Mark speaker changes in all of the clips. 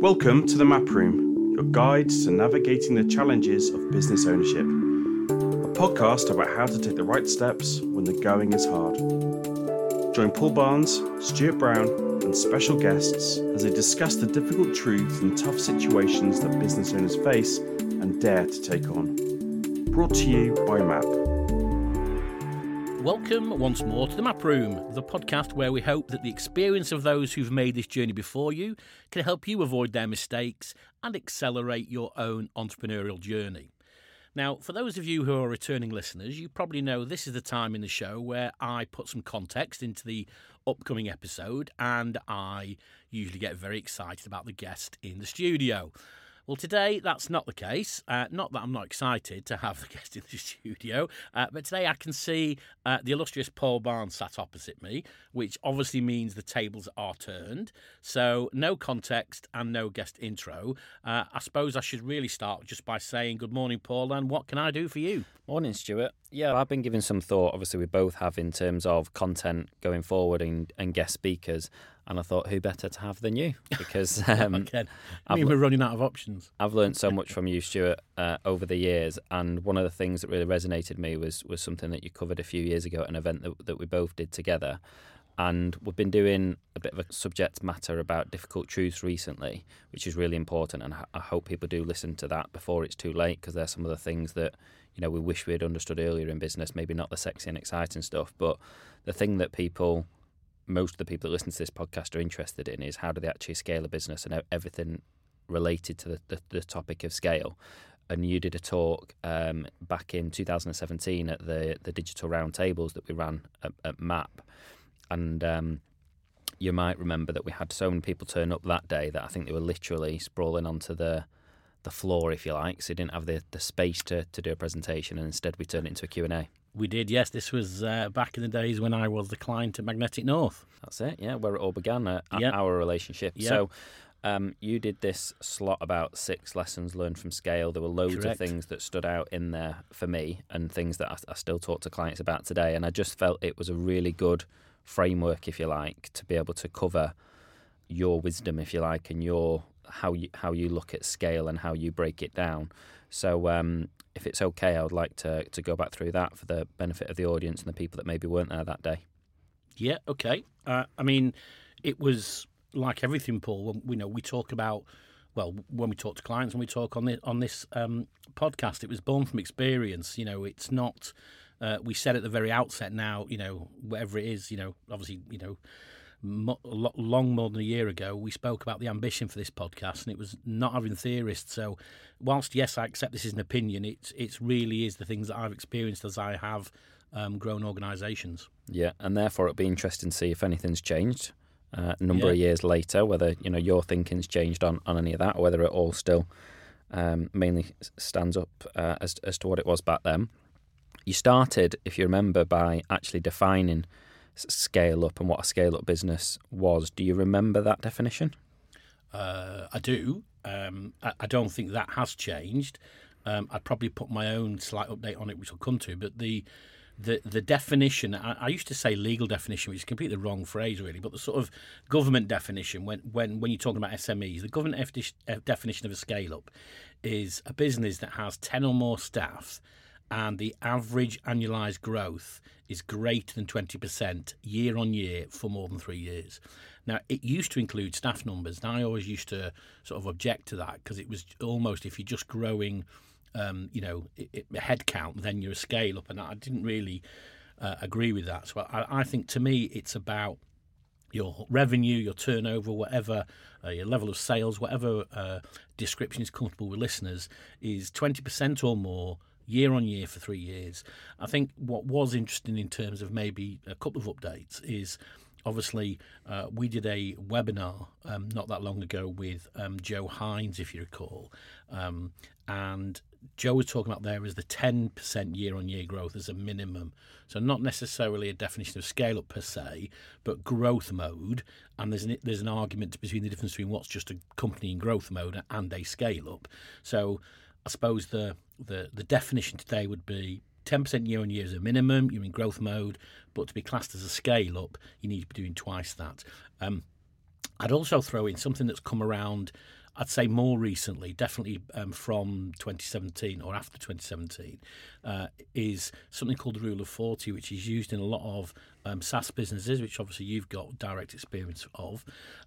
Speaker 1: Welcome to the Map Room, your guide to navigating the challenges of business ownership. A podcast about how to take the right steps when the going is hard. Join Paul Barnes, Stuart Brown, and special guests as they discuss the difficult truths and tough situations that business owners face and dare to take on. Brought to you by MAP.
Speaker 2: Welcome once more to the Map Room, the podcast where we hope that the experience of those who've made this journey before you can help you avoid their mistakes and accelerate your own entrepreneurial journey. Now, for those of you who are returning listeners, you probably know this is the time in the show where I put some context into the upcoming episode and I usually get very excited about the guest in the studio. Well, today that's not the case. Uh, not that I'm not excited to have the guest in the studio, uh, but today I can see uh, the illustrious Paul Barnes sat opposite me, which obviously means the tables are turned. So, no context and no guest intro. Uh, I suppose I should really start just by saying good morning, Paul, and what can I do for you?
Speaker 3: Morning, Stuart. Yeah, I've been giving some thought. Obviously, we both have in terms of content going forward and, and guest speakers. And I thought, who better to have than you? Because um,
Speaker 2: Again, I mean, we're running out of options.
Speaker 3: I've learned so much from you, Stuart, uh, over the years. And one of the things that really resonated with me was was something that you covered a few years ago at an event that, that we both did together. And we've been doing a bit of a subject matter about difficult truths recently, which is really important. And I hope people do listen to that before it's too late, because there's some of the things that you know we wish we had understood earlier in business. Maybe not the sexy and exciting stuff, but the thing that people most of the people that listen to this podcast are interested in is how do they actually scale a business and everything related to the, the, the topic of scale. And you did a talk um, back in 2017 at the, the digital roundtables that we ran at, at MAP. And um, you might remember that we had so many people turn up that day that I think they were literally sprawling onto the the floor, if you like. So they didn't have the, the space to, to do a presentation, and instead we turned it into a Q&A.
Speaker 2: We did, yes. This was uh, back in the days when I was the client at Magnetic North.
Speaker 3: That's it, yeah, where it all began, uh,
Speaker 2: Yep.
Speaker 3: our relationship.
Speaker 2: Yep.
Speaker 3: So um, you did this slot about six lessons learned from scale. There were loads
Speaker 2: Correct.
Speaker 3: of things that stood out in there for me and things that I, I still talk to clients about today. And I just felt it was a really good framework, if you like, to be able to cover your wisdom, if you like, and your how you how you look at scale and how you break it down. So um, if it's okay, I would like to to go back through that for the benefit of the audience and the people that maybe weren't there that day.
Speaker 2: Yeah, okay. Uh, I mean, it was like everything, Paul. When, you know, we talk about well, when we talk to clients, when we talk on this on this um, podcast, it was born from experience. You know, it's not. Uh, we said at the very outset. Now, you know, whatever it is, you know, obviously, you know, mo- lo- long more than a year ago, we spoke about the ambition for this podcast, and it was not having theorists. So, whilst yes, I accept this is an opinion, it it really is the things that I've experienced as I have um, grown organisations.
Speaker 3: Yeah, and therefore it'll be interesting to see if anything's changed uh, a number
Speaker 2: Yeah.
Speaker 3: of years later, whether you know your thinking's changed on, on any of that, or whether it all still um, mainly stands up uh, as as to what it was back then. You started, if you remember, by actually defining scale up and what a scale up business was. Do you remember that definition?
Speaker 2: Uh, I do. Um, I, I don't think that has changed. Um, I'd probably put my own slight update on it, which I'll come to. But the the the definition, I, I used to say legal definition, which is completely the wrong phrase, really. But the sort of government definition, when when when you're talking about SMEs, the government defi- uh, definition of a scale up is a business that has ten or more staff, and the average annualized growth is greater than 20% year on year for more than three years. Now, it used to include staff numbers, and I always used to sort of object to that because it was almost if you're just growing, um, you know, i i head count, then you're a scale up, and I didn't really uh, agree with that. So I, I think to me, it's about your revenue, your turnover, whatever uh, your level of sales, whatever uh, description is comfortable with listeners, is 20% or more year on year for three years. I think what was interesting in terms of maybe a couple of updates is obviously uh, we did a webinar um, not that long ago with um, Joe Hines, if you recall, um, and Joe was talking about there is the 10% year on year growth as a minimum. So, not necessarily a definition of scale up per se, but growth mode. And there's an, there's an argument between the difference between what's just a company in growth mode and a scale up. So, I suppose the, the, the definition today would be 10% year on year is a minimum, you're in growth mode, but to be classed as a scale up, you need to be doing twice that. Um, I'd also throw in something that's come around I'd say more recently, definitely um, from 2017 or after 2017, uh, is something called the Rule of 40, which is used in a lot of um, SaaS businesses, which obviously you've got direct experience of.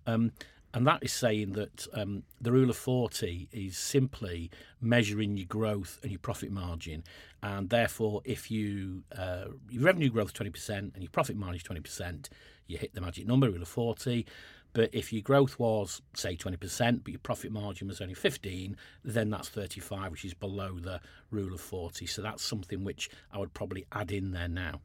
Speaker 2: Um, and that is saying that um, the rule of 40 is simply measuring your growth and your profit margin. And therefore, if you uh, your revenue growth is 20% and your profit margin is 20%, you hit the magic number, rule of 40. But if your growth was, say, 20%, but your profit margin was only 15, then that's 35, which is below the rule of 40. So that's something which I would probably add in there now.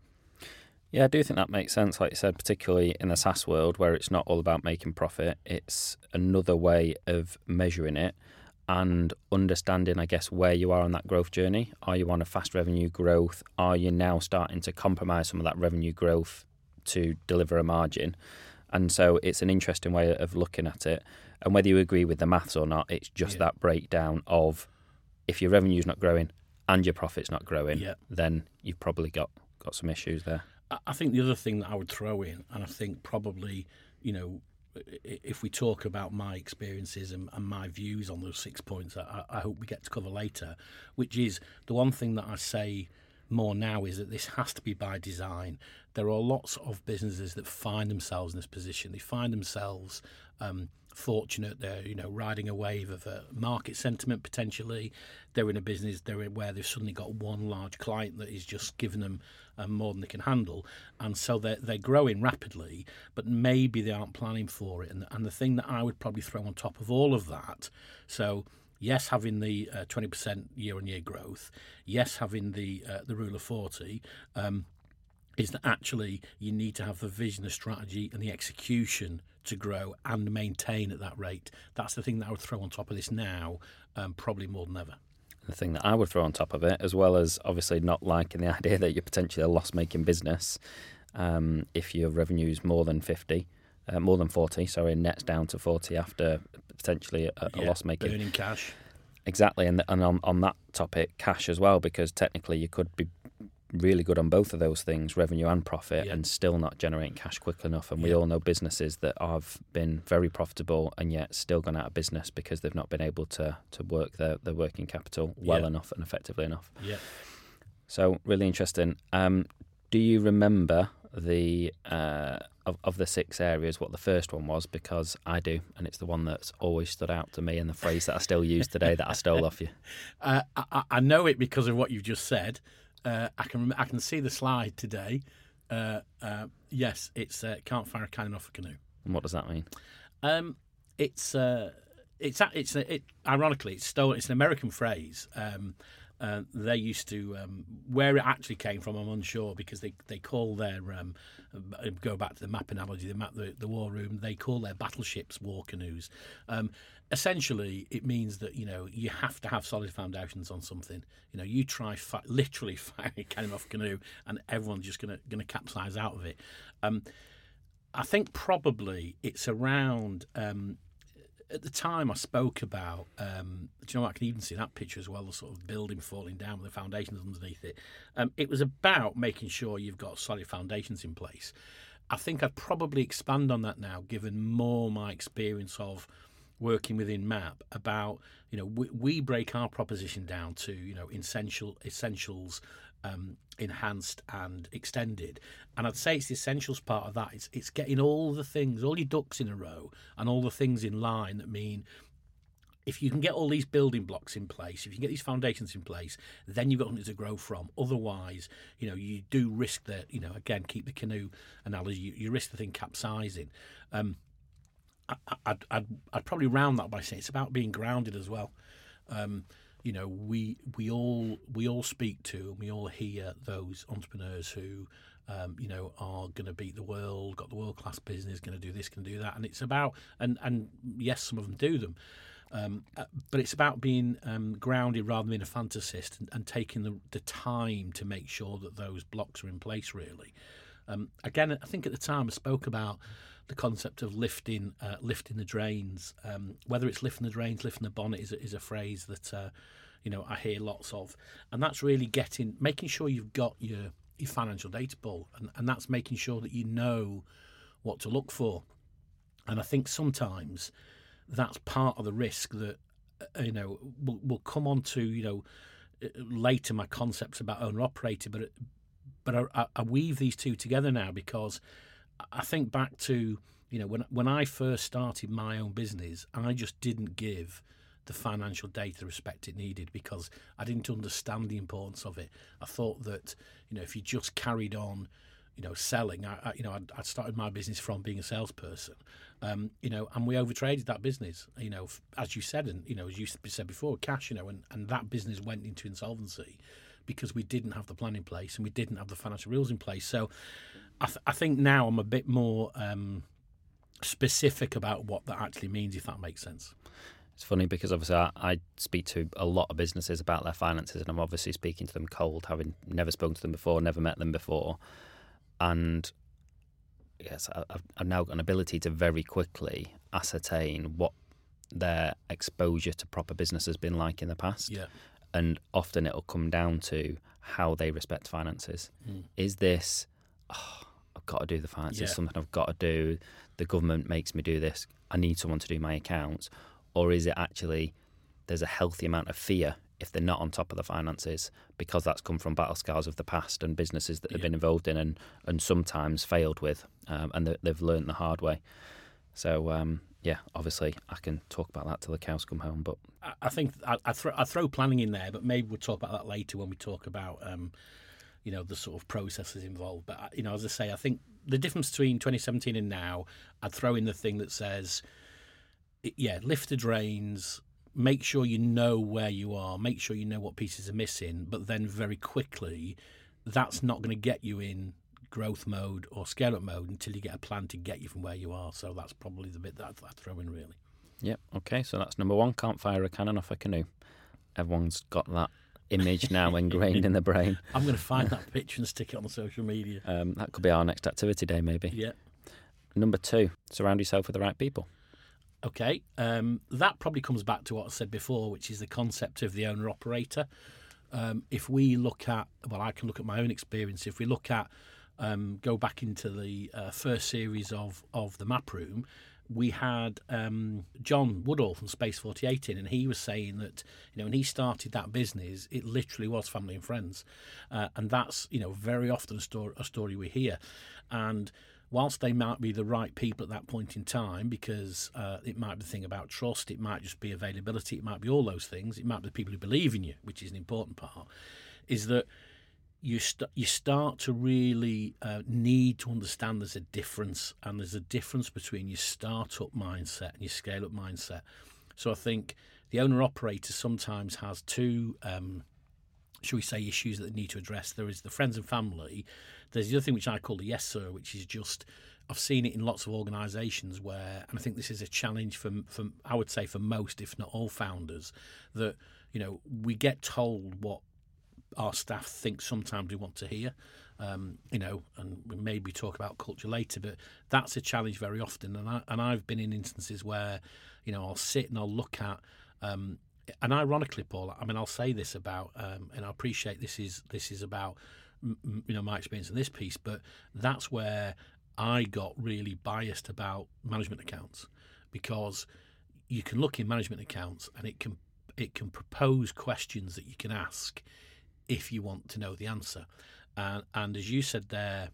Speaker 3: Yeah, I do think that makes sense. Like you said, particularly in the SaaS world where it's not all about making profit, it's another way of measuring it and understanding, I guess, where you are on that growth journey. Are you on a fast revenue growth? Are you now starting to compromise some of that revenue growth to deliver a margin? And so it's an interesting way of looking at it. And whether you agree with the maths or not, it's just yeah. that breakdown of if your revenue's not growing and your profit's not growing, yeah. then you've probably got, got some issues there.
Speaker 2: I think the other thing that I would throw in, and I think probably, you know, if we talk about my experiences and, and my views on those six points, I, I, hope we get to cover later, which is the one thing that I say more now is that this has to be by design. There are lots of businesses that find themselves in this position. They find themselves um, fortunate. They're you know riding a wave of a market sentiment potentially. They're in a business they're where they've suddenly got one large client that is just giving them um, more than they can handle, and so they're they're growing rapidly. But maybe they aren't planning for it. And and the thing that I would probably throw on top of all of that, so yes, having the uh, twenty percent year on year growth, yes, having the uh, the rule of forty. Um, is that actually you need to have the vision, the strategy, and the execution to grow and maintain at that rate. That's the thing that I would throw on top of this now, um, probably more than ever.
Speaker 3: The thing that I would throw on top of it, as well as obviously not liking the idea that you're potentially a loss making business um, if your revenue is more than 50. Uh, more than 40, sorry, nets down to 40 after potentially a, a yeah, loss making.
Speaker 2: Earning cash.
Speaker 3: Exactly, and and on, on that topic, cash as well, because technically you could be really good on both of those things, revenue and profit, yeah. and still not generating cash quick enough. And we all know businesses that have been very profitable and yet still gone out of business because they've not been able to to work their, their working capital well yeah. enough and effectively enough.
Speaker 2: Yeah.
Speaker 3: So really interesting. Um, do you remember the uh, of, of the six areas what the first one was? Because I do, and it's the one that's always stood out to me, and the phrase that I still use today that I stole off you.
Speaker 2: Uh, I, I know it because of what you've just said uh, I can I can see the slide today. Uh, uh, yes, it's uh, can't fire a cannon off a canoe.
Speaker 3: And what does that mean?
Speaker 2: Um, it's uh, it's it's it, ironically it's stolen. It's an American phrase. Um, uh, they used to um, where it actually came from. I'm unsure because they they call their um, go back to the map analogy, the map the, the war room. They call their battleships war canoes. Um, essentially it means that you know you have to have solid foundations on something. You know, you try fi- literally firing a cannon off canoe, and everyone's just gonna gonna capsize out of it. Um, I think probably it's around. Um, at the time, I spoke about. Um, do you know? I can even see that picture as well. The sort of building falling down with the foundations underneath it. Um, it was about making sure you've got solid foundations in place. I think I'd probably expand on that now, given more my experience of working within MAP about you know we, we break our proposition down to you know essential essentials um, enhanced and extended and I'd say it's the essentials part of that it's it's getting all the things all your ducks in a row and all the things in line that mean if you can get all these building blocks in place, if you can get these foundations in place, then you've got something to grow from. Otherwise, you know, you do risk that, you know, again, keep the canoe analogy, you, you risk the thing capsizing. Um, I'd, I'd, I'd probably round that by saying it's about being grounded as well. Um, you know, we we all we all speak to and we all hear those entrepreneurs who, um, you know, are going to beat the world, got the world class business, going to do this, going to do that, and it's about and and yes, some of them do them. Um, uh, but it's about being um, grounded rather than being a fantasist and, and taking the, the, time to make sure that those blocks are in place, really. Um, again, I think at the time I spoke about the concept of lifting uh, lifting the drains. Um, whether it's lifting the drains, lifting the bonnet is, is a phrase that uh, you know I hear lots of, and that's really getting making sure you've got your your financial data ball, and, and that's making sure that you know what to look for. And I think sometimes that's part of the risk that uh, you know we'll, we'll come on to you know uh, later my concepts about owner operator, but but I, I weave these two together now because I think back to you know when when I first started my own business, I just didn't give the financial data respect it needed because I didn't understand the importance of it. I thought that you know if you just carried on, you know, selling, I, I you know I'd, started my business from being a salesperson, um, you know, and we overtraded that business, you know, as you said, and you know as you said before, cash, you know, and and that business went into insolvency because we didn't have the plan in place and we didn't have the financial rules in place. So I, th- I think now I'm a bit more um, specific about what that actually means, if that makes sense.
Speaker 3: It's funny because obviously I, I, speak to a lot of businesses about their finances, and I'm obviously speaking to them cold, having never spoken to them before, never met them before, and yes, I've, I've now got an ability to very quickly ascertain what their exposure to proper business has been like in the past.
Speaker 2: Yeah.
Speaker 3: And often it'll come down to how they respect finances. Mm. Is this, oh, I've got to do the finances, yeah. something I've got to do. The government makes me do this. I need someone to do my accounts or is it actually there's a healthy amount of fear if they're not on top of the finances because that's come from battle scars of the past and businesses that they've yeah. been involved in and, and sometimes failed with um, and they've learned the hard way. So um, yeah, obviously I can talk about that till the cows come home. But
Speaker 2: I think I, I, throw, I throw planning in there, but maybe we'll talk about that later when we talk about um, you know the sort of processes involved. But you know, as I say, I think the difference between 2017 and now, I'd throw in the thing that says yeah, lift the drains, make sure you know where you are, make sure you know what pieces are missing, but then very quickly, that's not going to get you in growth mode or scale up mode until you get a plan to get you from where you are. So that's probably the bit that I throw in really.
Speaker 3: Yep. Okay. So that's number one. Can't fire a cannon off a canoe. Everyone's got that image now ingrained in the brain.
Speaker 2: I'm going to find that picture and stick it on the social media.
Speaker 3: Um, that could be our next activity day, maybe.
Speaker 2: Yeah.
Speaker 3: Number two, surround yourself with the right people.
Speaker 2: Okay, um, that probably comes back to what I said before, which is the concept of the owner operator. Um, if we look at, well, I can look at my own experience. If we look at, um, go back into the uh, first series of of the map room, we had um, John Woodall from Space 48 in, and he was saying that, you know, when he started that business, it literally was family and friends. Uh, and that's, you know, very often a story, a story we hear. And whilst they might be the right people at that point in time, because uh, it might be the thing about trust, it might just be availability, it might be all those things, it might be the people who believe in you, which is an important part, is that you st- you start to really uh, need to understand there's a difference, and there's a difference between your startup mindset and your scale up mindset. So I think the owner operator sometimes has two. Um, should we say issues that they need to address there is the friends and family there's the other thing which I call the yes sir, which is just I've seen it in lots of organisations where, and I think this is a challenge for, for I would say for most, if not all founders, that you know we get told what our staff think sometimes we want to hear. Um, you know, and we maybe talk about culture later, but that's a challenge very often. And I and I've been in instances where, you know, I'll sit and I'll look at. Um, and ironically, Paul, I mean, I'll say this about, um, and I appreciate this is this is about you know my experience in this piece, but that's where I got really biased about management accounts because you can look in management accounts and it can it can propose questions that you can ask if you want to know the answer. And, and as you said there,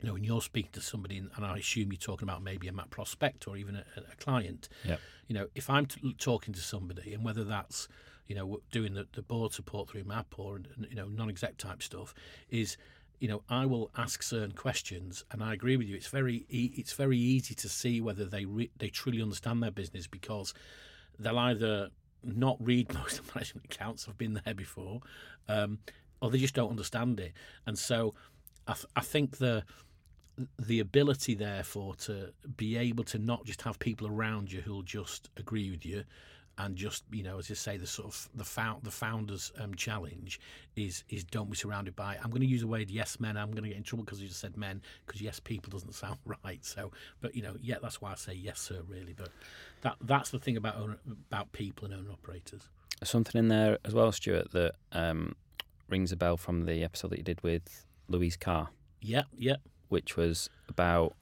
Speaker 2: you know, when you're speaking to somebody, and I assume you're talking about maybe a map prospect or even a, a client,
Speaker 3: yep.
Speaker 2: you know, if I'm t- talking to somebody, and whether that's you know, doing the, the board support through MAP or you know non-exec type stuff, is you know I will ask certain questions, and I agree with you. It's very it's very easy to see whether they re- they truly understand their business because they'll either not read most of management accounts. I've been there before, um, or they just don't understand it. And so, I, th- I think the the ability, therefore, to be able to not just have people around you who'll just agree with you, and just you know as I say the sort of the found the founders um, challenge is is don't be surrounded by I'm going to use the word yes men I'm going to get in trouble because you just said men because yes people doesn't sound right. So but you know yeah that's why I say yes sir really but that that's the thing about owner, about people and owner operators.
Speaker 3: Something in there as well Stuart that um, rings a bell from the episode that you did with Louise Carr.
Speaker 2: Yeah yeah.
Speaker 3: Which was about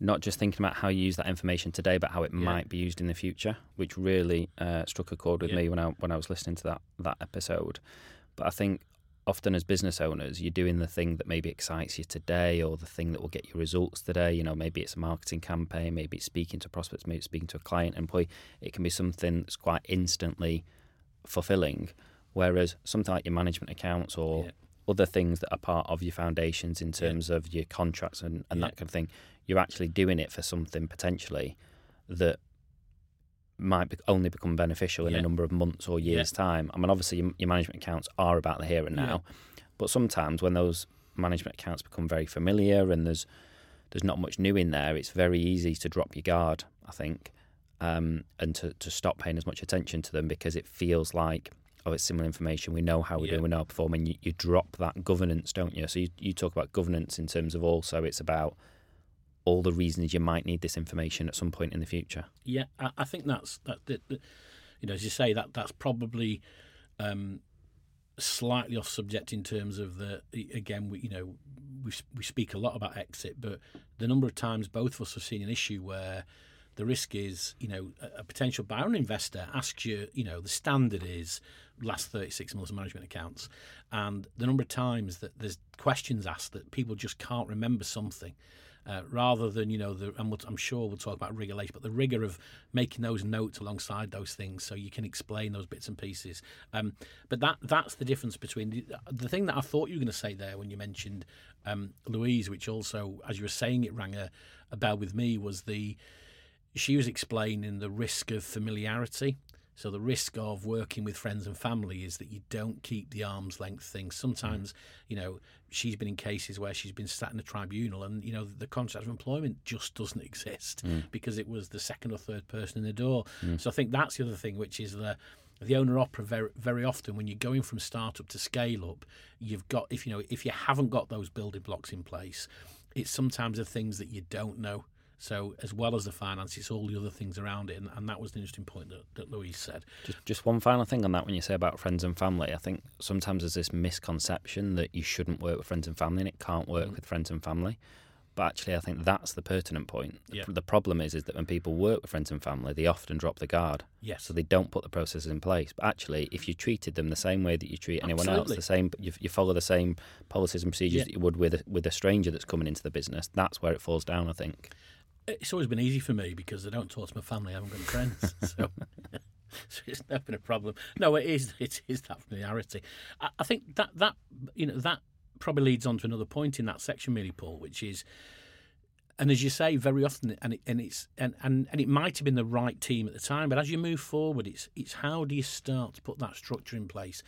Speaker 3: not just thinking about how you use that information today, but how it
Speaker 2: Yeah.
Speaker 3: might be used in the future, which really uh, struck a chord with
Speaker 2: Yeah.
Speaker 3: me when I when I was listening to that that episode. But I think often as business owners, you're doing the thing that maybe excites you today, or the thing that will get you results today. You know, maybe it's a marketing campaign, maybe it's speaking to prospects, maybe it's speaking to a client, employee. It can be something that's quite instantly fulfilling. Whereas something like your management accounts or
Speaker 2: Yeah.
Speaker 3: other things that are part of your foundations in terms of your contracts and, and that kind of thing, you're actually doing it for something potentially that might be, only become beneficial in
Speaker 2: Yeah.
Speaker 3: a number of months or years' time. I mean, obviously, your, your management accounts are about the here and now, but sometimes when those management accounts become very familiar and there's there's not much new in there, it's very easy to drop your guard. I think, um, and to, to stop paying as much attention to them because it feels like oh, it's similar information. We know how we're
Speaker 2: Yeah.
Speaker 3: doing, we know how we're performing. You, you drop that governance, don't you? So you, you talk about governance in terms of also it's about all the reasons you might need this information at some point in the future.
Speaker 2: Yeah, I, I think that's that, that, that. You know, as you say, that that's probably um, slightly off subject in terms of the. Again, we you know we we speak a lot about exit, but the number of times both of us have seen an issue where the risk is, you know, a, a potential buyer and investor asks you, you know, the standard is last 36 months of management accounts. And the number of times that there's questions asked that people just can't remember something. Uh, rather than you know the and we'll, I'm sure we'll talk about regulation, but the rigor of making those notes alongside those things so you can explain those bits and pieces. Um, but that that's the difference between the, the thing that I thought you were going to say there when you mentioned um, Louise, which also as you were saying it rang a, a bell with me was the she was explaining the risk of familiarity. So the risk of working with friends and family is that you don't keep the arm's length thing. Sometimes, mm. you know, she's been in cases where she's been sat in a tribunal and, you know, the contract of employment just doesn't exist mm. because it was the second or third person in the door. Mm. So I think that's the other thing, which is the the owner opera very very often when you're going from startup to scale up, you've got if you know if you haven't got those building blocks in place, it's sometimes the things that you don't know. So as well as the finance, it's all the other things around it, and, and that was an interesting point that, that Louise said.
Speaker 3: Just, just one final thing on that when you say about friends and family. I think sometimes there's this misconception that you shouldn't work with friends and family and it can't work mm. with friends and family. But actually, I think mm. that's the pertinent point. The-
Speaker 2: Yeah.
Speaker 3: The problem is, is that when people work with friends and family, they often drop the guard.
Speaker 2: Yes.
Speaker 3: So they don't put the processes in place. But actually, if you treated them the same way that you treat anyone
Speaker 2: Absolutely.
Speaker 3: else, the same, you, you follow the same policies and procedures
Speaker 2: Yeah.
Speaker 3: that you would with a, with a stranger that's coming into the business. That's where it falls down. I think.
Speaker 2: It's always been easy for me because I don't talk to my family. I haven't got friends, so, so it's never been a problem. No, it is. It is that familiarity. I, I think that that you know that probably leads on to another point in that section, really, Paul, which is, and as you say, very often, and it, and it's and, and and it might have been the right team at the time, but as you move forward, it's it's how do you start to put that structure in place.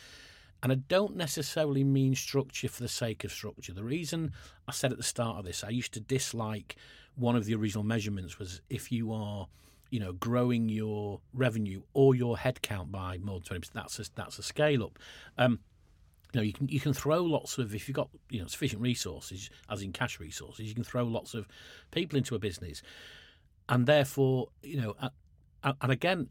Speaker 2: And I don't necessarily mean structure for the sake of structure. The reason I said at the start of this, I used to dislike one of the original measurements was if you are, you know, growing your revenue or your headcount by more than twenty percent, that's a, that's a scale up. Um, you know, you can you can throw lots of if you've got you know sufficient resources, as in cash resources, you can throw lots of people into a business, and therefore, you know, and again,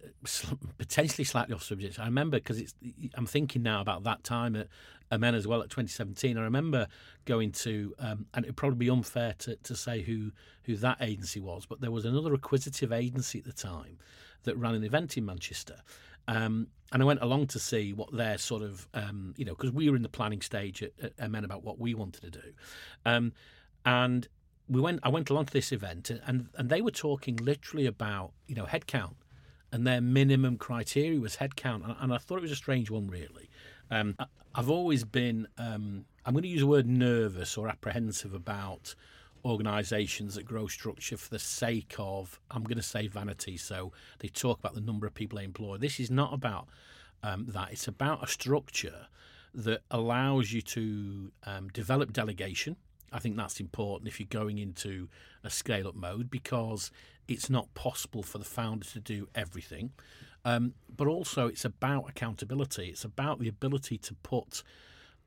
Speaker 2: potentially slightly off subject. I remember because it's I'm thinking now about that time at Amen as well at 2017. I remember going to, um, and it'd probably be unfair to, to say who who that agency was, but there was another acquisitive agency at the time that ran an event in Manchester. Um, and I went along to see what their sort of, um, you know, because we were in the planning stage at, at Amen about what we wanted to do. Um, and we went, I went along to this event and, and they were talking literally about, you know, headcount and their minimum criteria was headcount. And, and I thought it was a strange one, really. Um, I, I've always been, um, I'm going to use the word nervous or apprehensive about organisations that grow structure for the sake of, I'm going to say vanity. So they talk about the number of people they employ. This is not about um, that. It's about a structure that allows you to um, develop delegation. I think that's important if you're going into a scale up mode because it's not possible for the founder to do everything. Um, but also, it's about accountability. It's about the ability to put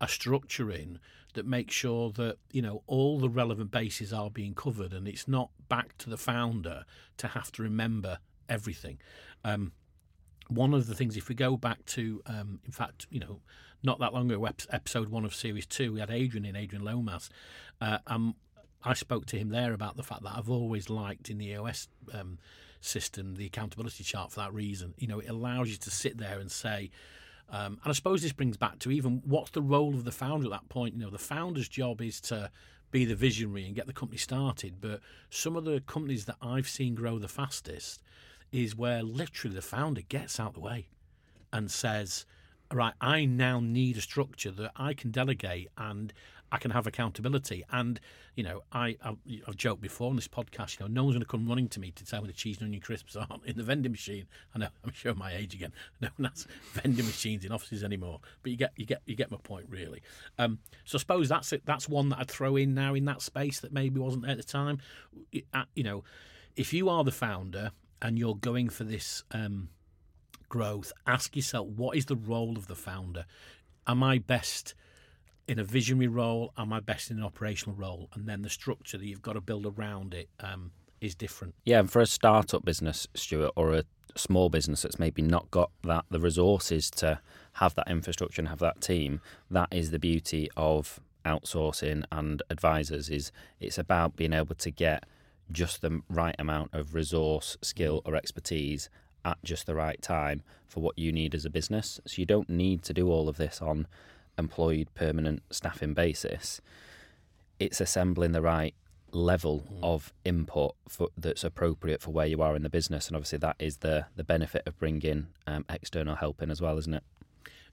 Speaker 2: a structure in that makes sure that you know all the relevant bases are being covered, and it's not back to the founder to have to remember everything. Um, one of the things, if we go back to, um, in fact, you know, not that long ago, episode one of series two, we had Adrian in, Adrian Lomas. Uh, I spoke to him there about the fact that I've always liked in the EOS um, system the accountability chart for that reason. You know, it allows you to sit there and say, um, and I suppose this brings back to even what's the role of the founder at that point. You know, the founder's job is to be the visionary and get the company started. But some of the companies that I've seen grow the fastest is where literally the founder gets out the way and says, right, I now need a structure that I can delegate and I can have accountability. And, you know, I, I've, I've joked before on this podcast, you know, no one's going to come running to me to tell me the cheese and onion crisps aren't in the vending machine. I know, I'm showing my age again. No one has vending machines in offices anymore. But you get, you get, you get my point, really. Um, so I suppose that's it. That's one that I'd throw in now in that space that maybe wasn't there at the time. You know, if you are the founder and you're going for this um, growth, ask yourself what is the role of the founder? Am I best in a visionary role? Am I best in an operational role? And then the structure that you've got to build around it um, is different.
Speaker 3: Yeah, and for a startup business, Stuart, or a small business that's maybe not got that the resources to have that infrastructure and have that team, that is the beauty of outsourcing and advisors. Is it's about being able to get just the right amount of resource, skill, or expertise at just the right time for what you need as a business. So you don't need to do all of this on employed permanent staffing basis. It's assembling the right level mm. of input for, that's appropriate for where you are in the business, and obviously that is the the benefit of bringing um, external help in as well, isn't it?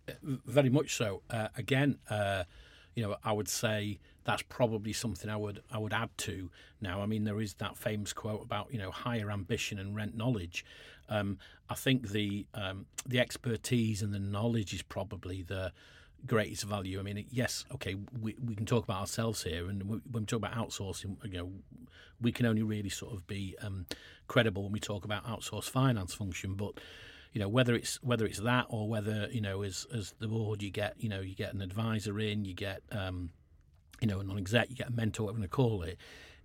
Speaker 2: Uh, very much so. Uh, again, uh, you know, I would say that's probably something I would I would add to now. I mean, there is that famous quote about you know hire ambition and rent knowledge. Um, I think the um, the expertise and the knowledge is probably the greatest value. I mean, yes, okay, we, we can talk about ourselves here, and when we talk about outsourcing, you know, we can only really sort of be um, credible when we talk about outsourced finance function, but you know whether it's whether it's that or whether you know as as the board you get you know you get an advisor in you get um, you know a non-exec you get a mentor whatever you call it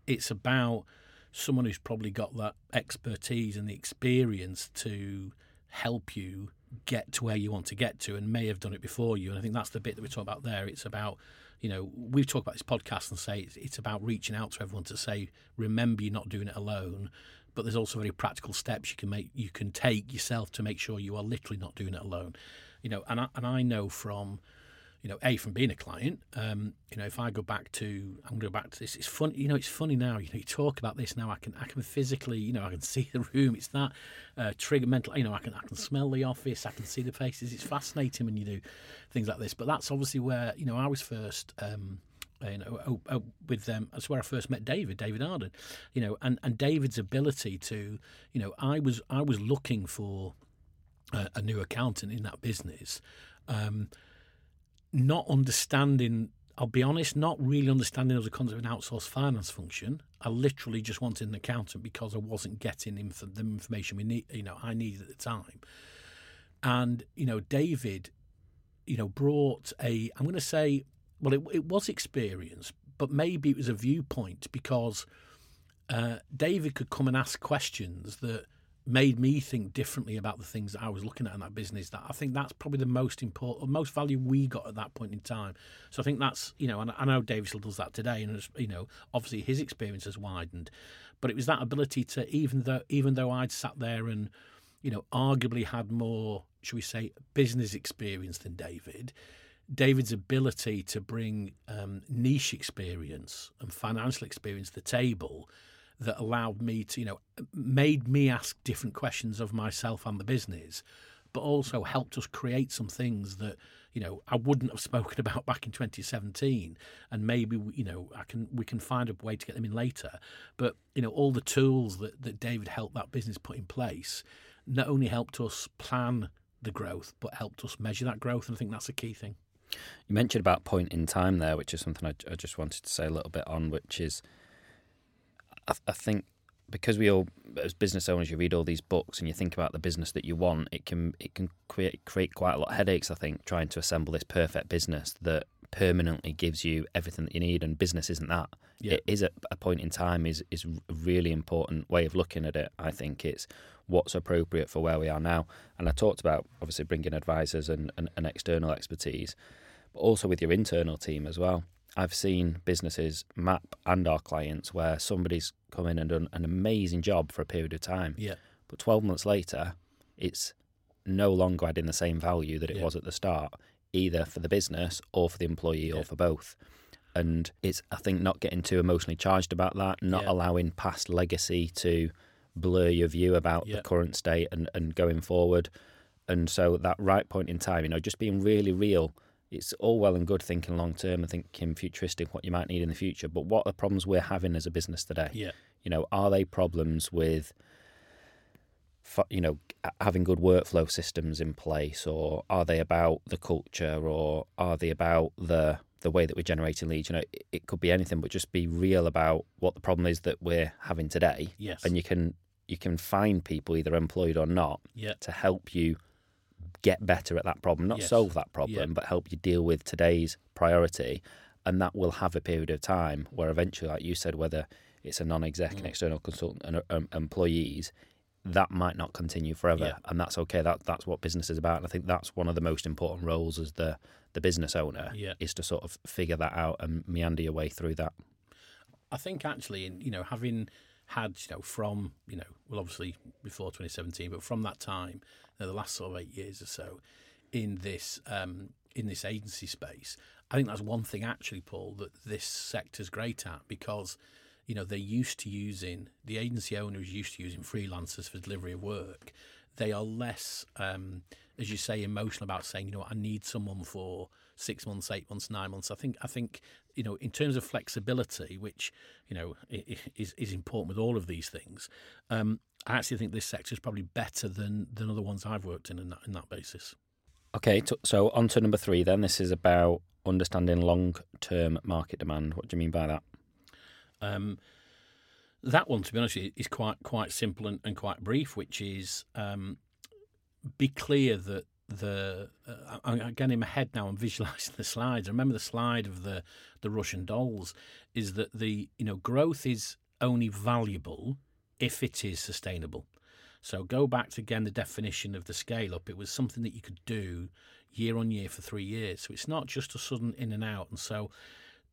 Speaker 2: it's about someone who's probably got that expertise and the experience to help you get to where you want to get to and may have done it before you. And I think that's the bit that we talk about there. It's about you know we've talked about this podcast and say it's, it's about reaching out to everyone to say remember you're not doing it alone but there's also very practical steps you can make you can take yourself to make sure you are literally not doing it alone. You know and I, and I know from you know a from being a client um, you know if I go back to I'm going to go back to this it's funny you know it's funny now you know you talk about this now I can I can physically you know I can see the room it's that uh, trigger mental you know I can I can smell the office I can see the faces it's fascinating when you do things like this but that's obviously where you know I was first um, you know, oh, oh, with them. That's where I first met David, David Arden. You know, and, and David's ability to, you know, I was I was looking for a, a new accountant in that business, um, not understanding. I'll be honest, not really understanding of the concept of an outsourced finance function. I literally just wanted an accountant because I wasn't getting inf- the information we need. You know, I needed at the time. And you know, David, you know, brought a. I'm going to say well, it, it was experience, but maybe it was a viewpoint because uh, David could come and ask questions that made me think differently about the things that I was looking at in that business. That I think that's probably the most important, most value we got at that point in time. So I think that's you know, and I know David still does that today, and you know, obviously his experience has widened, but it was that ability to even though even though I'd sat there and you know arguably had more, should we say, business experience than David David's ability to bring um, niche experience and financial experience to the table that allowed me to, you know, made me ask different questions of myself and the business, but also helped us create some things that, you know, I wouldn't have spoken about back in 2017. And maybe, you know, I can we can find a way to get them in later. But, you know, all the tools that, that David helped that business put in place not only helped us plan the growth, but helped us measure that growth. And I think that's a key thing.
Speaker 3: You mentioned about point in time there, which is something I, I just wanted to say a little bit on, which is I, I think because we all as business owners you read all these books and you think about the business that you want it can it can create create quite a lot of headaches i think trying to assemble this perfect business that permanently gives you everything that you need and business isn't that. Yeah. it is at a point in time is is a really important way of looking at it i think. It's what's appropriate for where we are now. And i talked about obviously bringing advisors and, and, and external expertise but also with your internal team as well. I've seen businesses map and our clients where somebody's come in and done an amazing job for a period of time,
Speaker 2: Yeah.
Speaker 3: but 12 months later, it's no longer adding the same value that it
Speaker 2: Yeah.
Speaker 3: was at the start, either for the business or for the employee
Speaker 2: Yeah.
Speaker 3: or for both. And it's, I think, not getting too emotionally charged about that, not
Speaker 2: Yeah.
Speaker 3: allowing past legacy to blur your view about the current state and, and going forward. And so that right point in time, you know, just being really real. It's all well and good thinking long term and thinking futuristic, what you might need in the future. But what are the problems we're having as a business today?
Speaker 2: Yeah.
Speaker 3: You know, are they problems with, you know, having good workflow systems in place, or are they about the culture, or are they about the the way that we're generating leads? You know, it, it could be anything, but just be real about what the problem is that we're having today,
Speaker 2: Yes.
Speaker 3: and you can you can find people either employed or not
Speaker 2: yeah.
Speaker 3: to help you get better at that problem, not
Speaker 2: Yes.
Speaker 3: solve that problem,
Speaker 2: Yeah.
Speaker 3: but help you deal with today's priority. And that will have a period of time where eventually, like you said, whether it's a non-exec,
Speaker 2: Mm.
Speaker 3: an external consultant, and um, employees, that might not continue forever,
Speaker 2: Yeah.
Speaker 3: and that's okay. That that's what business is about. And I think that's one of the most important roles as the the business owner
Speaker 2: Yeah.
Speaker 3: is to sort of figure that out and meander your way through that.
Speaker 2: I think actually, in you know, having had you know from you know, well, obviously before 2017, but from that time, know, the last sort of eight years or so, in this um, in this agency space, I think that's one thing actually, Paul, that this sector's great at because you know they're used to using the agency owner is used to using freelancers for delivery of work. They are less, um, as you say, emotional about saying, you know, I need someone for six months, eight months, nine months. I think, I think, you know, in terms of flexibility, which you know is is important with all of these things. Um, I actually think this sector is probably better than than other ones I've worked in in that, in that basis.
Speaker 3: Okay, t- so on to number three. Then this is about understanding long-term market demand. What do you mean by that?
Speaker 2: Um, that one, to be honest, is quite quite simple and, and quite brief, which is um, be clear that the uh, I- again in my head now I'm visualising the slides. I remember the slide of the the Russian dolls is that the you know growth is only valuable if it is sustainable. So go back to again the definition of the scale up. It was something that you could do year on year for three years. So it's not just a sudden in and out. And so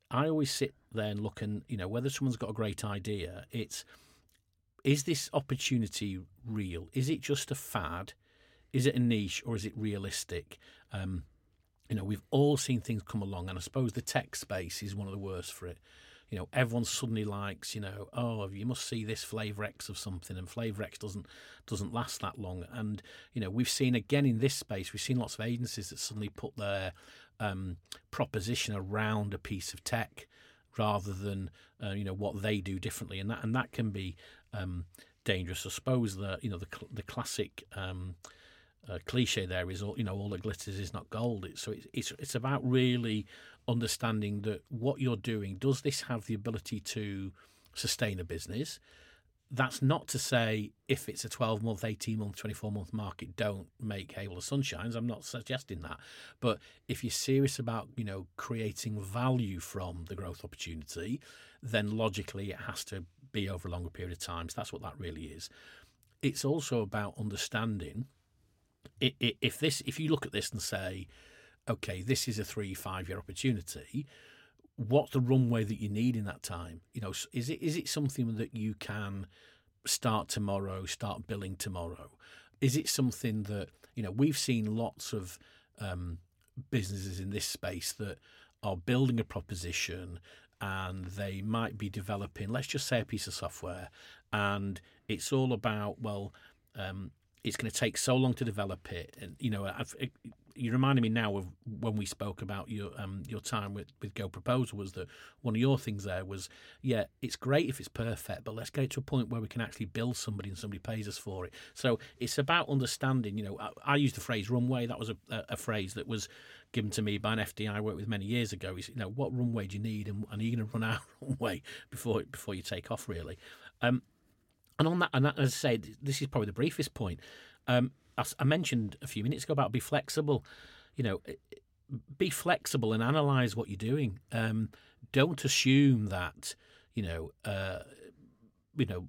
Speaker 2: I always sit there and look and you know whether someone's got a great idea. It's is this opportunity real? Is it just a fad? Is it a niche or is it realistic? Um, you know, we've all seen things come along, and I suppose the tech space is one of the worst for it. You know, everyone suddenly likes, you know, oh, you must see this flavor X of something, and flavor X doesn't doesn't last that long. And you know, we've seen again in this space, we've seen lots of agencies that suddenly put their um, proposition around a piece of tech rather than uh, you know what they do differently, and that and that can be um, dangerous. I suppose the you know the the classic. Um, uh, cliche there is all you know all that glitters is not gold. It's, so it's, it's it's about really understanding that what you're doing does this have the ability to sustain a business? That's not to say if it's a 12 month 18 month 24 month market don't make hay while the sun shines i'm not suggesting that. But if you're serious about you know creating value from the growth opportunity then logically it has to be over a longer period of time. So that's what that really is. It's also about understanding if this if you look at this and say okay this is a three five year opportunity what's the runway that you need in that time you know is it is it something that you can start tomorrow start billing tomorrow? Is it something that you know we've seen lots of um, businesses in this space that are building a proposition and they might be developing let's just say a piece of software and it's all about well um, it's going to take so long to develop it and you know it, you reminded me now of when we spoke about your um, your time with, with GoProposal was that one of your things there was yeah it's great if it's perfect but let's get it to a point where we can actually build somebody and somebody pays us for it. So it's about understanding you know I, I used the phrase runway that was a, a, phrase that was given to me by an FD I worked with many years ago. Is you know what runway do you need and, and are you going to run out of runway before before you take off really? Um, and on that, and that, as I say, this is probably the briefest point. Um, as I mentioned a few minutes ago about be flexible. You know, be flexible and analyze what you're doing. Um, don't assume that you know uh, you know,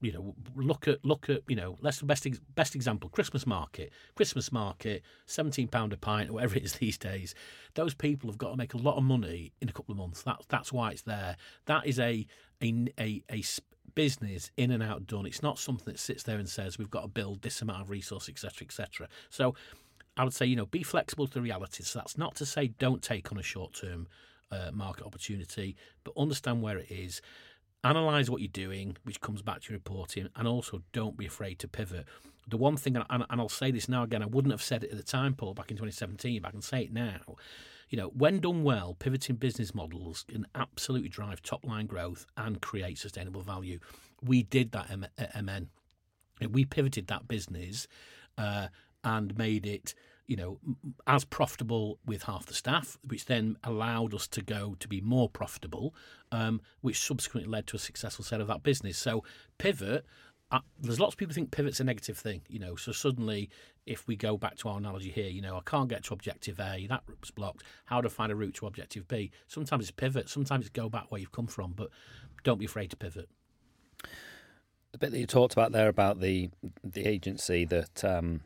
Speaker 2: you know, look at look at you know, let's best best example, Christmas market, Christmas market, seventeen pound a pint or whatever it is these days. Those people have got to make a lot of money in a couple of months. That's that's why it's there. That is a a a, a business in and out done. It's not something that sits there and says we've got to build this amount of resource, etc., etc. So. I would say, you know, be flexible to the realities. So that's not to say don't take on a short term uh, market opportunity, but understand where it is analyze what you're doing, which comes back to your reporting, and also don't be afraid to pivot. The one thing, and, and I'll say this now again, I wouldn't have said it at the time, Paul, back in 2017, but I can say it now. You know, when done well, pivoting business models can absolutely drive top line growth and create sustainable value. We did that at MN. We pivoted that business uh, and made it you know, as profitable with half the staff, which then allowed us to go to be more profitable, um, which subsequently led to a successful sale of that business. So pivot. There's lots of people think pivot's a negative thing, you know. So suddenly, if we go back to our analogy here, you know, I can't get to objective A, that was blocked. How do I find a route to objective B? Sometimes it's pivot, sometimes it's go back where you've come from, but don't be afraid to pivot.
Speaker 3: The bit that you talked about there about the the agency that um,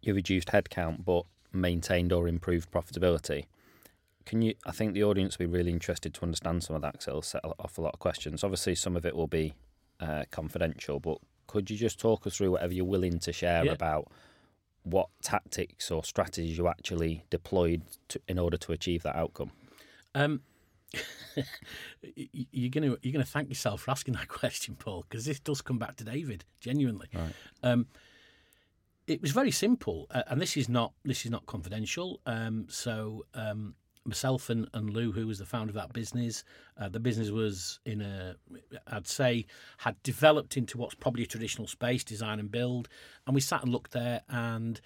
Speaker 3: you reduced headcount but maintained or improved profitability. Can you? I think the audience will be really interested to understand some of that because it'll set off a lot of questions. Obviously, some of it will be uh, confidential, but could you just talk us through whatever you're willing to share yeah. about what tactics or strategies you actually deployed to, in order to achieve that outcome? Um,
Speaker 2: you're to you're to thank yourself for asking that question, Paul, because this does come back to David genuinely. Right. Um, it was very simple, uh, and this is not this is not confidential. Um, so um, myself and, and Lou, who was the founder of that business, uh, the business was in a, I'd say, had developed into what's probably a traditional space, design and build, and we sat and looked there, and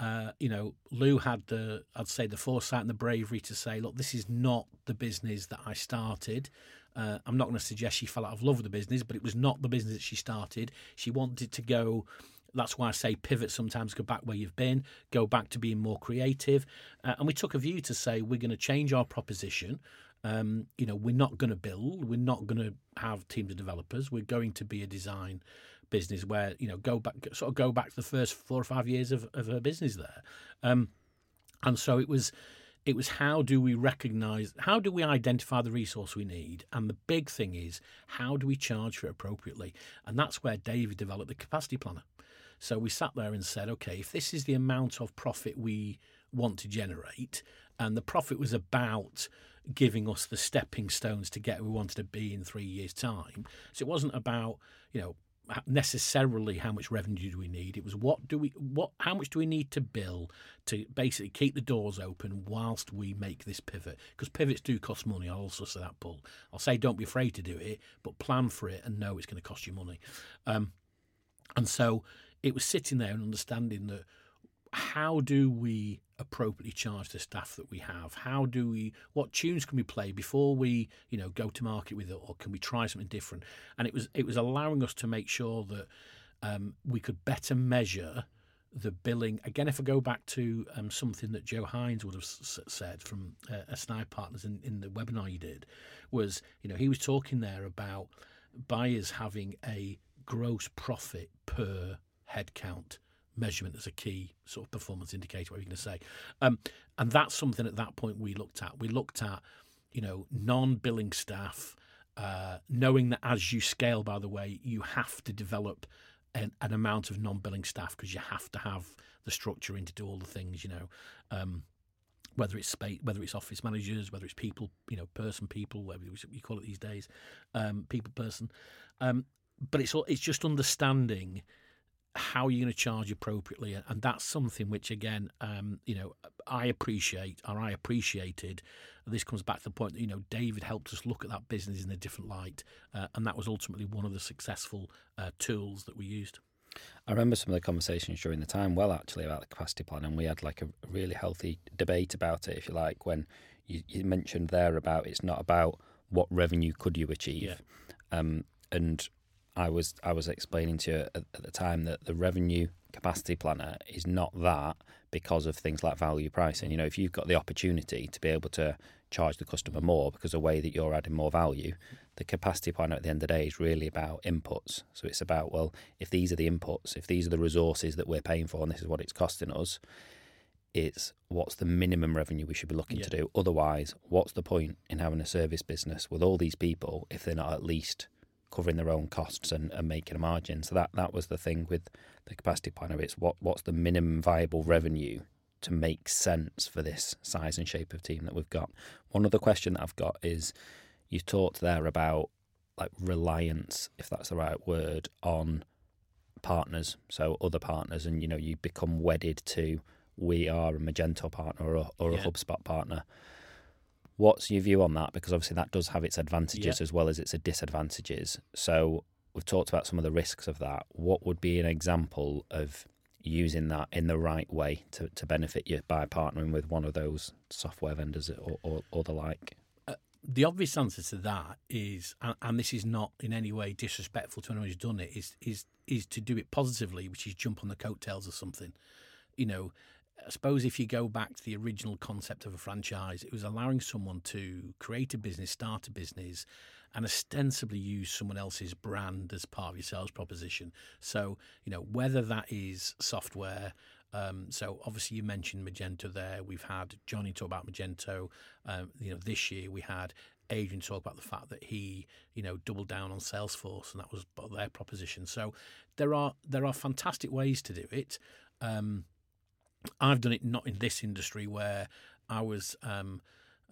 Speaker 2: uh, you know, Lou had the, I'd say, the foresight and the bravery to say, look, this is not the business that I started. Uh, I'm not going to suggest she fell out of love with the business, but it was not the business that she started. She wanted to go that's why I say pivot sometimes, go back where you've been, go back to being more creative. Uh, and we took a view to say we're going to change our proposition. Um, you know, we're not going to build, we're not going to have teams of developers. We're going to be a design business where you know go back, sort of go back to the first four or five years of, of her business there. Um, and so it was it was how do we recognize how do we identify the resource we need and the big thing is how do we charge for it appropriately and that's where david developed the capacity planner so we sat there and said, okay, if this is the amount of profit we want to generate, and the profit was about giving us the stepping stones to get where we wanted to be in three years' time. So it wasn't about, you know, necessarily how much revenue do we need. It was what do we what how much do we need to bill to basically keep the doors open whilst we make this pivot? Because pivots do cost money i'll also say that paul. I'll say don't be afraid to do it but plan for it and know it's going to cost you money. Um, and so it was sitting there and understanding that how do we appropriately charge the staff that we have? How do we what tunes can we play before we you know go to market with it, or can we try something different? And it was it was allowing us to make sure that um, we could better measure the billing. Again, if I go back to um, something that Joe Hines would have s- said from uh, Snipe Partners in, in the webinar you did, was you know he was talking there about buyers having a gross profit per headcount measurement as a key sort of performance indicator, what are you going to say? Um, and that's something at that point we looked at. We looked at, you know, non billing staff, uh, knowing that as you scale, by the way, you have to develop an, an amount of non billing staff because you have to have the structure in to do all the things, you know. Um, whether it's space, whether it's office managers, whether it's people, you know, person people, whatever you call it these days, um, people person. Um, but it's all, it's just understanding how are you going to charge appropriately? And that's something which, again, um, you know, I appreciate, or I appreciated. This comes back to the point that you know David helped us look at that business in a different light, uh, and that was ultimately one of the successful uh, tools that we used.
Speaker 3: I remember some of the conversations during the time, well, actually, about the capacity plan, and we had like a really healthy debate about it, if you like, when you, you mentioned there about it's not about what revenue could you achieve, yeah. um, and I was I was explaining to you at, at, the time that the revenue capacity planner is not that because of things like value pricing. You know, if you've got the opportunity to be able to charge the customer more because of the way that you're adding more value. The capacity planner at the end of the day is really about inputs. So it's about, well, if these are the inputs, if these are the resources that we're paying for, and this is what it's costing us, it's what's the minimum revenue we should be looking
Speaker 2: Yeah.
Speaker 3: to do. Otherwise, what's the point in having a service business with all these people if they're not at least covering their own costs and, and making a margin? So that, that was the thing with the capacity planner. It's what what's the minimum viable revenue to make sense for this size and shape of team that we've got. One other question that I've got is you talked there about like reliance, if that's the right word, on partners, so other partners, and you know you become wedded to we are a Magento partner or or a HubSpot partner. What's your view on that? Because obviously that does have its advantages as well as its disadvantages. So we've talked about some of the risks of that. What would be an example of using that in the right way to, to benefit you by partnering with one of those software vendors or, or, or the like?
Speaker 2: Uh, the obvious answer to that is, and, and this is not in any way disrespectful to anyone who's done it, is is is to do it positively, which is jump on the coattails of something. You know, I suppose if you go back to the original concept of a franchise, it was allowing someone to create a business, start a business, and ostensibly use someone else's brand as part of your sales proposition. So, you know, whether that is software. Um, so obviously you mentioned Magento there. We've had Johnny talk about Magento. Um, you know, this year we had Adrian talk about the fact that he, you know, doubled down on Salesforce, and that was their proposition. So there are there are fantastic ways to do it. Um, I've done it not in this industry where I was um,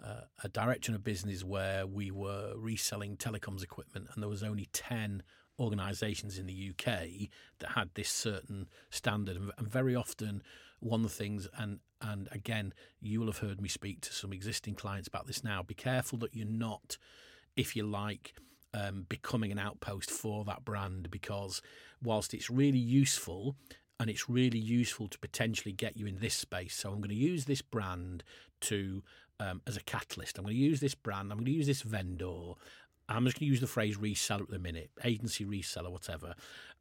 Speaker 2: uh, a director in a business where we were reselling telecoms equipment, and there was only ten organisations in the UK that had this certain standard, and, very often one of the things, and and again, you will have heard me speak to some existing clients about this now. Be careful that you're not, if you like. Um, becoming an outpost for that brand because whilst it's really useful and it's really useful to potentially get you in this space. So I'm going to use this brand to um, as a catalyst. I'm going to use this brand. I'm going to use this vendor. I'm just going to use the phrase reseller at the minute, agency reseller, whatever.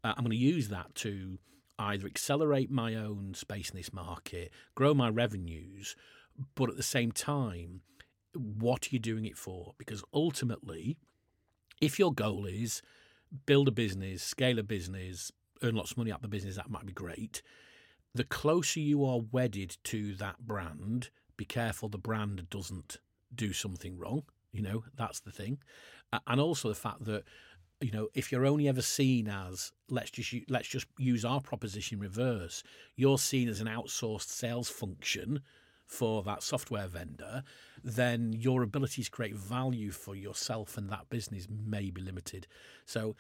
Speaker 2: Uh, I'm going to use that to either accelerate my own space in this market, grow my revenues, but at the same time, what are you doing it for? Because ultimately, if your goal is build a business, scale a business, earn lots of money out the business, that might be great. The closer you are wedded to that brand, be careful the brand doesn't do something wrong. You know, that's the thing. And also the fact that, you know, if you're only ever seen as let's just let's just use our proposition reverse, you're seen as an outsourced sales function for that software vendor, then your ability to create value for yourself and that business may be limited. So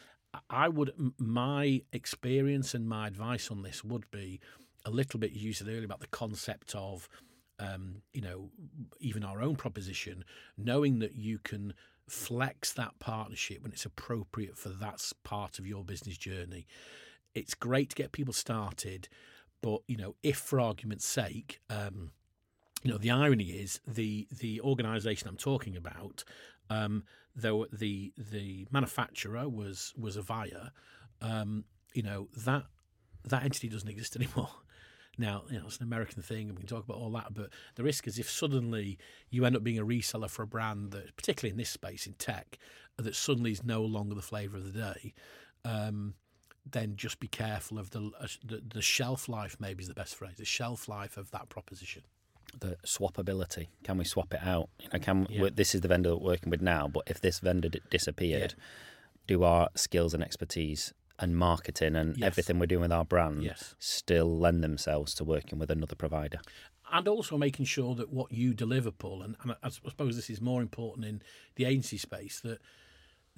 Speaker 2: I- would, my experience and my advice on this would be a little bit you said earlier about the concept of, um, you know, even our own proposition, knowing that you can flex that partnership when it's appropriate for that part of your business journey. It's great to get people started, but you know, if for argument's sake, um, you know, the irony is the the organisation I'm talking about, um, though the the manufacturer was was Avaya, um, you know that that entity doesn't exist anymore. Now, you know, it's an American thing, and we can talk about all that. But the risk is if suddenly you end up being a reseller for a brand that, particularly in this space in tech, that suddenly is no longer the flavour of the day, um, then just be careful of the, uh, the the shelf life. Maybe is the best phrase. The shelf life of that proposition.
Speaker 3: The swappability. Can we swap it out? You know, can
Speaker 2: Yeah.
Speaker 3: this is the vendor we're working with now, but if this vendor d- disappeared, do our skills and expertise and marketing and
Speaker 2: Yes.
Speaker 3: everything we're doing with our brand
Speaker 2: Yes.
Speaker 3: still lend themselves to working with another provider?
Speaker 2: and also making sure that what you deliver, Paul, and, and I suppose this is more important in the agency space that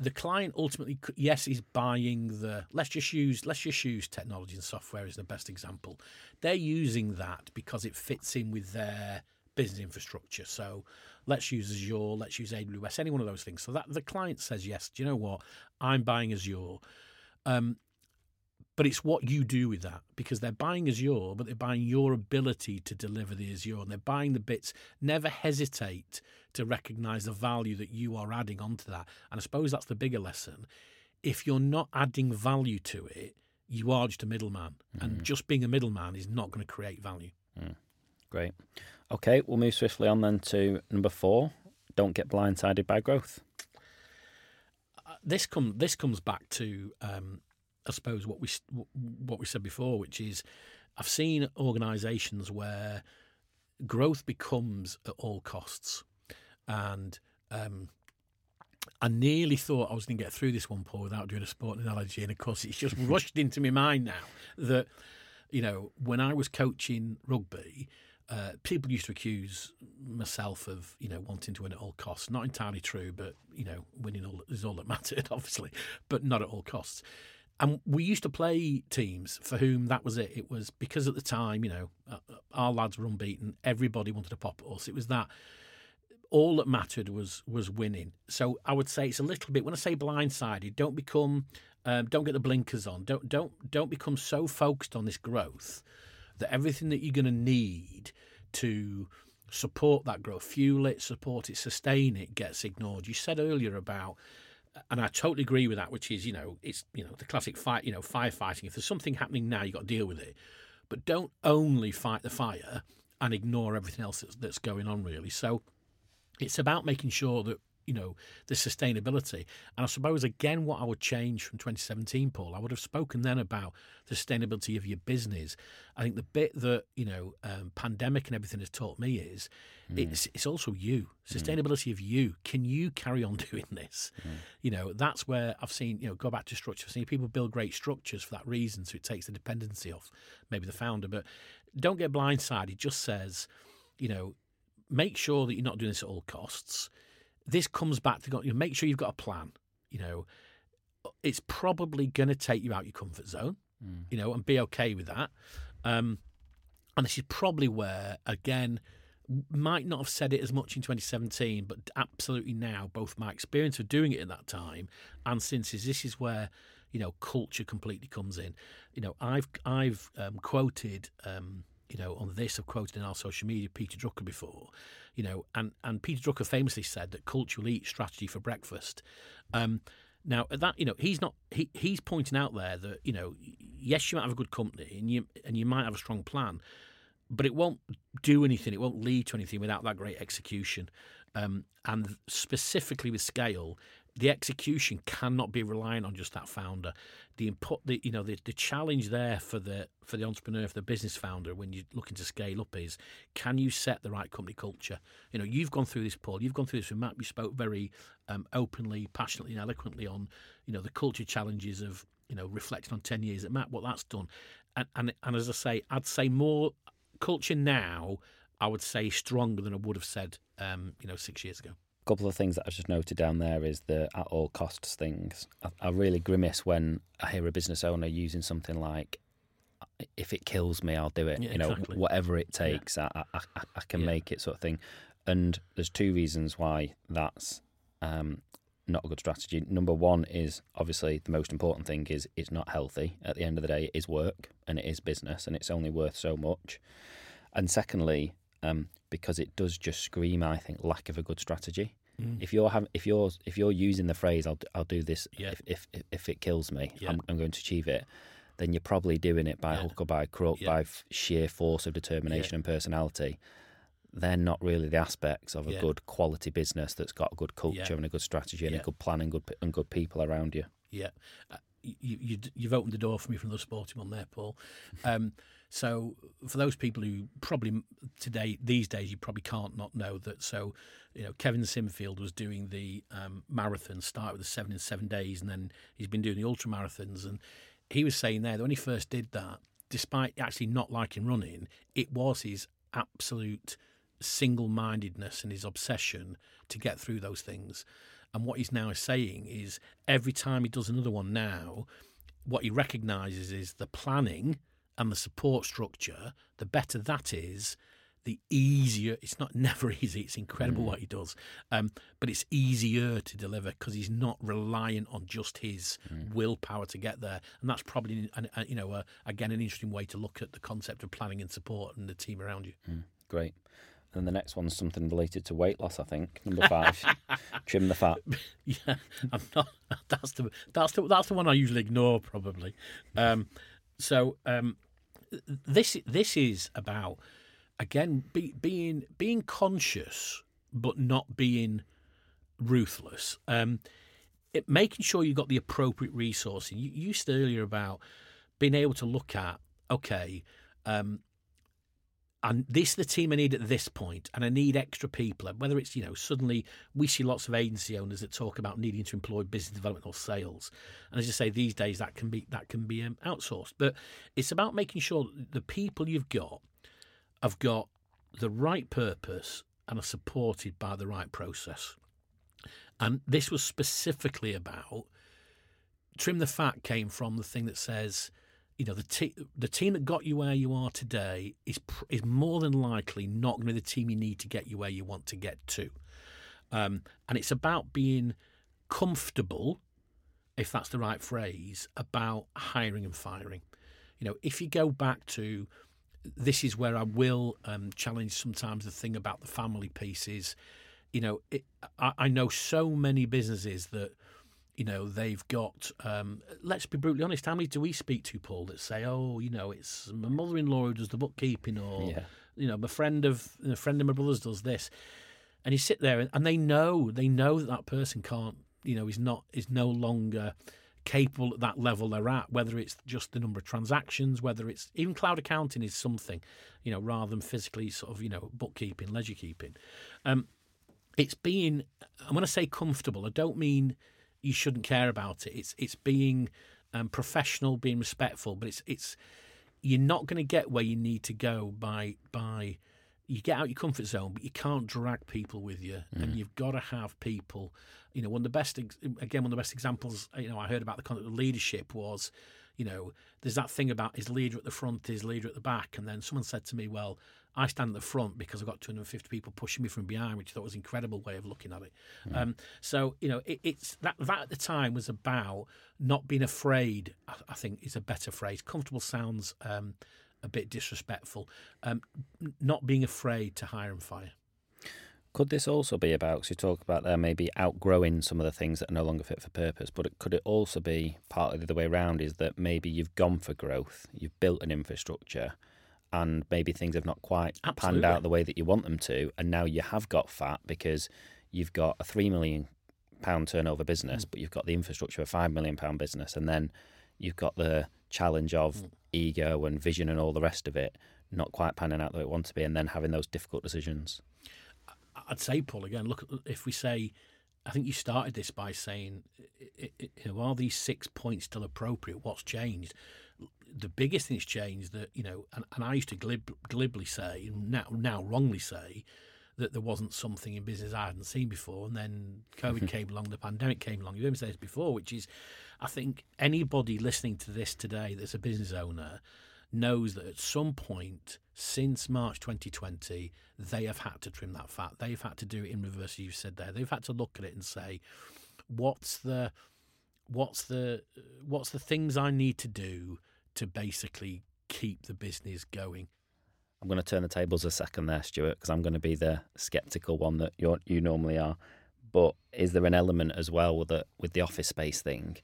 Speaker 2: the client ultimately, yes, is buying the. Let's just use let's just use technology and software as the best example. They're using that because it fits in with their business infrastructure. So let's use Azure, let's use AWS, any one of those things. So that the client says yes. Do you know what? I'm buying Azure. Um, but it's what you do with that because they're buying Azure, but they're buying your ability to deliver the Azure and they're buying the bits. Never hesitate to recognize the value that you are adding onto that. And I suppose that's the bigger lesson. If you're not adding value to it, you are just a middleman. And mm. just being a middleman is not going to create value. Mm.
Speaker 3: Great. Okay, we'll move swiftly on then to number four don't get blindsided by growth.
Speaker 2: Uh, this come this comes back to um, I suppose what we what we said before, which is I've seen organisations where growth becomes at all costs, and um, I nearly thought I was going to get through this one, Paul, without doing a sporting analogy, and of course it's just rushed into my mind now that you know when I was coaching rugby. Uh, people used to accuse myself of, you know, wanting to win at all costs. Not entirely true, but you know, winning all, is all that mattered, obviously, but not at all costs. And we used to play teams for whom that was it. It was because at the time, you know, uh, our lads were unbeaten. Everybody wanted to pop at us. It was that all that mattered was was winning. So I would say it's a little bit when I say blindsided. Don't become, um, don't get the blinkers on. Don't don't don't become so focused on this growth that everything that you're going to need to support that growth, fuel it, support it, sustain it, gets ignored. You said earlier about, and I totally agree with that, which is you know it's you know the classic fight, you know firefighting. If there's something happening now, you've got to deal with it, but don't only fight the fire and ignore everything else that's, that's going on. Really, so it's about making sure that you know the sustainability. And i suppose again what i would change from 2017 paul i would have spoken then about the sustainability of your business. I think the bit that you know um, pandemic and everything has taught me is mm. it's it's also you mm. sustainability of you. Can you carry on doing this? Mm. You know that's where i've seen you know go back to structure. I've seen people build great structures for that reason so it takes the dependency off maybe the founder. But don't get blindsided. It just says you know make sure that you're not doing this at all costs. This comes back to you know, make sure you've got a plan. You know, it's probably going to take you out your comfort zone. You know, and be okay with that. Um, and this is probably where, again, might not have said it as much in 2017, but absolutely now, both my experience of doing it at that time and since is this is where you know culture completely comes in. You know, I've I've um, quoted. Um, you know, on this, I've quoted in our social media Peter Drucker before, you know, and, and Peter Drucker famously said that culture will eat strategy for breakfast. Um, now that, you know, he's not he, he's pointing out there that you know, yes, you might have a good company and you and you might have a strong plan, but it won't do anything. It won't lead to anything without that great execution. Um, and specifically with scale, the execution cannot be reliant on just that founder. The input, the you know, the, the challenge there for the for the entrepreneur, for the business founder, when you're looking to scale up, is can you set the right company culture? You know, you've gone through this, Paul. You've gone through this with MAP. You spoke very um, openly, passionately, and eloquently on you know the culture challenges of you know reflecting on ten years at MAP, what that's done, and and, and as I say, I'd say more culture now. I would say stronger than I would have said, um, you know, six years ago
Speaker 3: couple of things that I've just noted down there is the at all costs things. I, I really grimace when I hear a business owner using something like, "If it kills me, I'll do it."
Speaker 2: Yeah,
Speaker 3: you know,
Speaker 2: exactly.
Speaker 3: whatever it takes, I, I, I, I can
Speaker 2: Yeah.
Speaker 3: make it, sort of thing. And there's two reasons why that's um, not a good strategy. Number one is obviously the most important thing is it's not healthy. At the end of the day, it is work and it is business, and it's only worth so much. And secondly, um, because it does just scream, I think, lack of a good strategy. If you're having, if you're if you're using the phrase "I'll I'll do this
Speaker 2: Yeah.
Speaker 3: if, if if it kills me,
Speaker 2: Yeah.
Speaker 3: I'm, I'm going to achieve it," then you're probably doing it by
Speaker 2: Yeah.
Speaker 3: hook or by crook, by f- sheer force of determination and personality. They're not really the aspects of a good quality business that's got a good culture and a good strategy and a good plan and good and good people around you.
Speaker 2: Yeah, uh, you, you, you've opened the door for me from the sporting one there, Paul. Um, so for those people who probably today these days you probably can't not know that. So you know Kevin Sinfield was doing the um, marathon, start with the seven in seven days, and then he's been doing the ultra marathons. And he was saying there that when he first did that, despite actually not liking running, it was his absolute single-mindedness and his obsession to get through those things. And what he's now saying is every time he does another one now, what he recognises is the planning and the support structure, the better that is, the easier. It's not never easy. It's incredible what he does, um, but it's easier to deliver because he's not reliant on just his willpower to get there. And that's probably, an, an, you know, uh, again, an interesting way to look at the concept of planning and support and the team around you.
Speaker 3: Great. And the next one's something related to weight loss, I think. Number five, trim the fat.
Speaker 2: Yeah, I'm not. That's the that's the that's the one I usually ignore probably. Um, so um, this this is about again be, being being conscious but not being ruthless. Um, it, making sure you've got the appropriate resourcing. You, you used earlier about being able to look at okay. Um, and this is the team I need at this point, and I need extra people. Whether it's you know suddenly we see lots of agency owners that talk about needing to employ business development or sales, and as you say, these days that can be that can be um, outsourced. But it's about making sure the people you've got have got the right purpose and are supported by the right process. And this was specifically about trim the fat came from the thing that says you know the the team that got you where you are today is pr- is more than likely not going to be the team you need to get you where you want to get to, um, and it's about being comfortable, if that's the right phrase, about hiring and firing. You know, if you go back to this is where I will um, challenge sometimes the thing about the family pieces. You know, it, I, I know so many businesses that you know they've got um, let's be brutally honest how many do we speak to paul that say oh you know it's my mother-in-law who does the bookkeeping or
Speaker 3: Yeah.
Speaker 2: you know my friend of a friend of my brother's does this and you sit there and, and they know they know that that person can't you know is not is no longer capable at that level they're at whether it's just the number of transactions whether it's even cloud accounting is something you know rather than physically sort of you know bookkeeping ledger keeping um, it's being i want to say comfortable i don't mean you shouldn't care about it. It's it's being um, professional being respectful but it's it's you're not going to get where you need to go by by you get out your comfort zone but you can't drag people with you and you've got to have people you know one of the best again one of the best examples you know i heard about the concept of leadership was you know there's that thing about his leader at the front his leader at the back? And then someone said to me well i stand at the front because i've got 250 people pushing me from behind which i thought was an incredible way of looking at it. Um, so you know it, it's that that at the time was about not being afraid i, I think is a better phrase. Comfortable sounds um, a bit disrespectful. Um, not being afraid to hire and fire
Speaker 3: Could this also be about, because you talk about there maybe outgrowing some of the things that are no longer fit for purpose, but it, could it also be partly the other way around is that maybe you've gone for growth, you've built an infrastructure, and maybe things have not quite panned out the way that you want them to, and now you have got fat because you've got a three million pound turnover business, hmm. but you've got the infrastructure of a five million pound business, and then you've got the challenge of hmm. ego and vision and all the rest of it not quite panning out the way it wants to be, and then having those difficult decisions.
Speaker 2: I'd say, Paul, again, look, if we say, I think you started this by saying, you know, are these six points still appropriate? What's changed? The biggest thing that's changed that, you know, and, and I used to glib, glibly say, now, now wrongly say, that there wasn't something in business I hadn't seen before. And then COVID came along, the pandemic came along. You heard me say this before, which is, I think anybody listening to this today that's a business owner knows that at some point since March 2020, they have had to trim that fat. They've had to do it in reverse, as you said there. They've had to look at it and say, what's the what's the what's the things I need to do to basically keep the business going.
Speaker 3: I'm going to turn the tables a second there, Stuart, because I'm going to be the skeptical one that you you normally are. But is there an element as well that with the office space thing?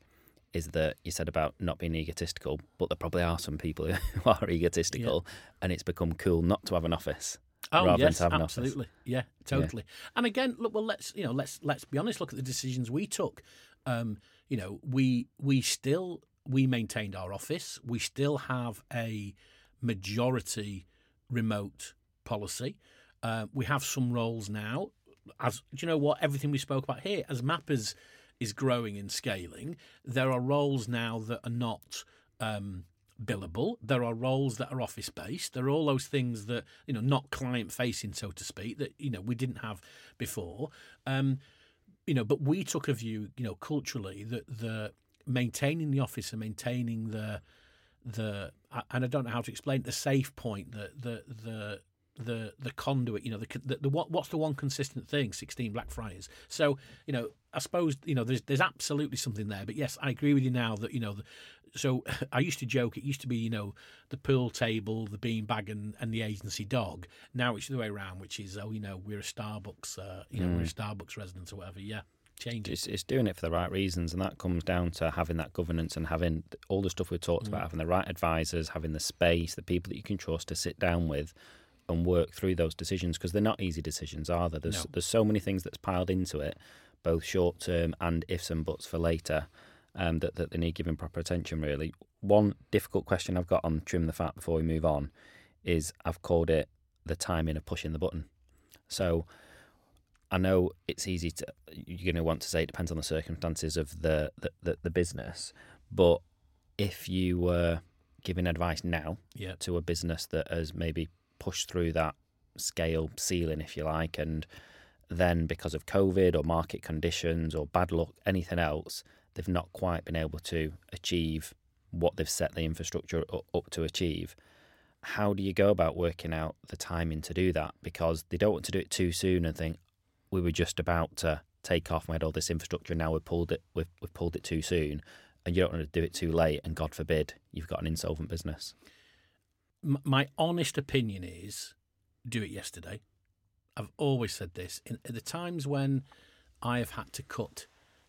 Speaker 3: Is that you said about not being egotistical, but there probably are some people who are egotistical, and it's become cool not to have an office
Speaker 2: Oh
Speaker 3: rather
Speaker 2: yes,
Speaker 3: than to have an office.
Speaker 2: absolutely. Yeah, totally. And again, look, well, let's you know, let's let's be honest. Look at the decisions we took. Um, you know, we we still we maintained our office. We still have a majority remote policy. Uh, we have some roles now. As do you know what? Everything we spoke about here, as Mappers is growing and scaling, there are roles now that are not. Um, billable. There are roles that are office based. There are all those things that you know, not client facing, so to speak, that you know we didn't have before. Um, you know, but we took a view, you know, culturally that the maintaining the office and maintaining the the and I don't know how to explain the safe point, the the the the the conduit, you know, the, the, the what what's the one consistent thing? Sixteen Blackfriars. So you know, I suppose you know there's there's absolutely something there. But yes, I agree with you now that you know. The, so I used to joke. It used to be you know the pool table, the beanbag, and, and the agency dog. Now it's the other way around, which is oh you know we're a Starbucks, uh, you know we're a Starbucks resident or whatever. Yeah, change.
Speaker 3: It's, it's doing it for the right reasons, and that comes down to having that governance and having all the stuff we talked about, having the right advisors, having the space, the people that you can trust to sit down with and work through those decisions because they're not easy decisions, are they? There's
Speaker 2: No.
Speaker 3: there's so many things that's piled into it, both short term and ifs and buts for later. Um, that, that they need giving proper attention. Really, one difficult question I've got on trim the fat before we move on is I've called it the timing of pushing the button. So I know it's easy to you're going to want to say it depends on the circumstances of the the, the, the business, but if you were giving advice now
Speaker 2: Yeah.
Speaker 3: to a business that has maybe pushed through that scale ceiling, if you like, and then because of COVID or market conditions or bad luck, anything else, they've not quite been able to achieve what they've set the infrastructure up to achieve. How do you go about working out the timing to do that? Because they don't want to do it too soon and think we were just about to take off. We had all this infrastructure, and now we've pulled it. We've, we've pulled it too soon, and you don't want to do it too late. And God forbid you've got an insolvent business.
Speaker 2: My honest opinion is do it yesterday. I've always said this. In, at the times when I have had to cut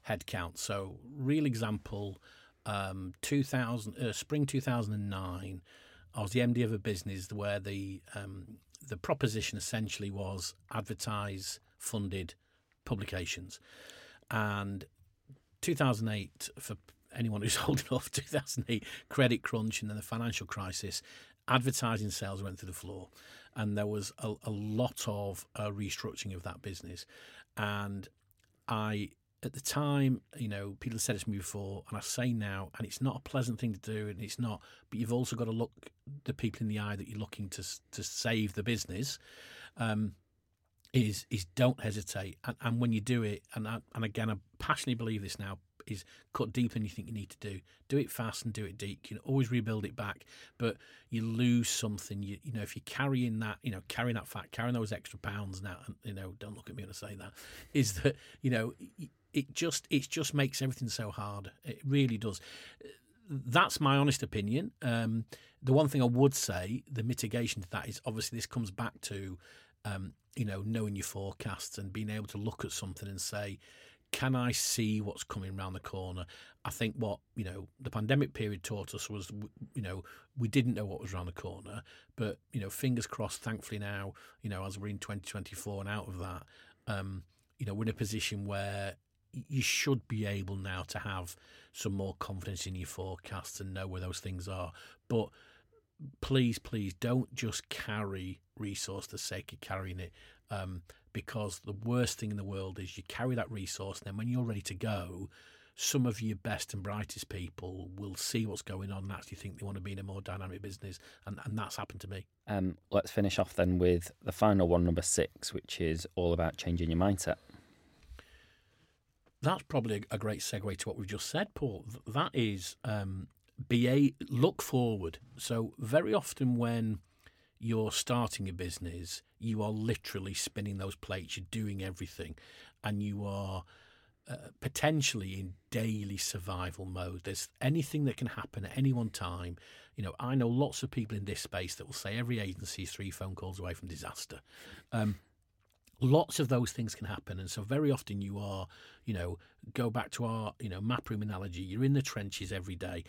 Speaker 2: headcount, so real example, um, 2000, uh, spring 2009, I was the MD of a business where the um, the proposition essentially was advertise funded publications, and 2008 for anyone who's old enough 2008 credit crunch and then the financial crisis advertising sales went through the floor and there was a, a lot of uh, restructuring of that business. And i at the time you know people have said it to me before and i say now and it's not a pleasant thing to do and it's not but you've also got to look the people in the eye that you're looking to to save the business um, is is don't hesitate. And, and when you do it and I, and again I passionately believe this now is cut deeper than you think you need to do. Do it fast and do it deep. You can always rebuild it back but you lose something. You you know if you're carrying that you know carrying that fat carrying those extra pounds now and you know don't look at me when I say that is that you know it just it just makes everything so hard. It really does. That's my honest opinion. Um, the one thing I would say, the mitigation to that is obviously this comes back to, um, you know, knowing your forecasts and being able to look at something and say, can I see what's coming around the corner? I think what you know the pandemic period taught us was, you know, we didn't know what was around the corner, but you know, fingers crossed. Thankfully now, you know, as we're in 2024 and out of that, um, you know, we're in a position where you should be able now to have some more confidence in your forecasts and know where those things are. But please, please don't just carry resource the sake of carrying it. Um, because the worst thing in the world is you carry that resource, and then when you're ready to go, some of your best and brightest people will see what's going on and actually think they want to be in a more dynamic business. And, and that's happened to me.
Speaker 3: Um, let's finish off then with the final one, number six, which is all about changing your mindset.
Speaker 2: that's probably a, great segue to what we've just said, Paul. That is um, be a look forward. So very often when you're starting a business, you are literally spinning those plates. You're doing everything, and you are uh, potentially in daily survival mode. There's anything that can happen at any one time. You know, I know lots of people in this space that will say every agency is three phone calls away from disaster. Um, lots of those things can happen and so very often you are you know go back to our you know map room analogy you're in the trenches every day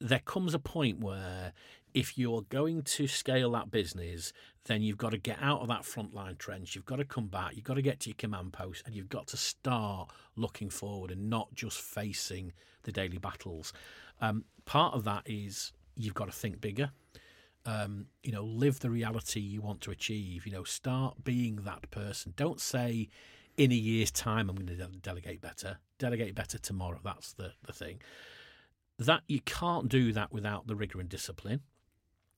Speaker 2: there comes a point where if you're going to scale that business then you've got to get out of that frontline trench you've got to come back you've got to get to your command post and you've got to start looking forward and not just facing the daily battles um, part of that is you've got to think bigger um, you know, live the reality you want to achieve. You know, start being that person. Don't say, in a year's time, I'm going to de- delegate better. Delegate better tomorrow. That's the, the thing. That you can't do that without the rigor and discipline.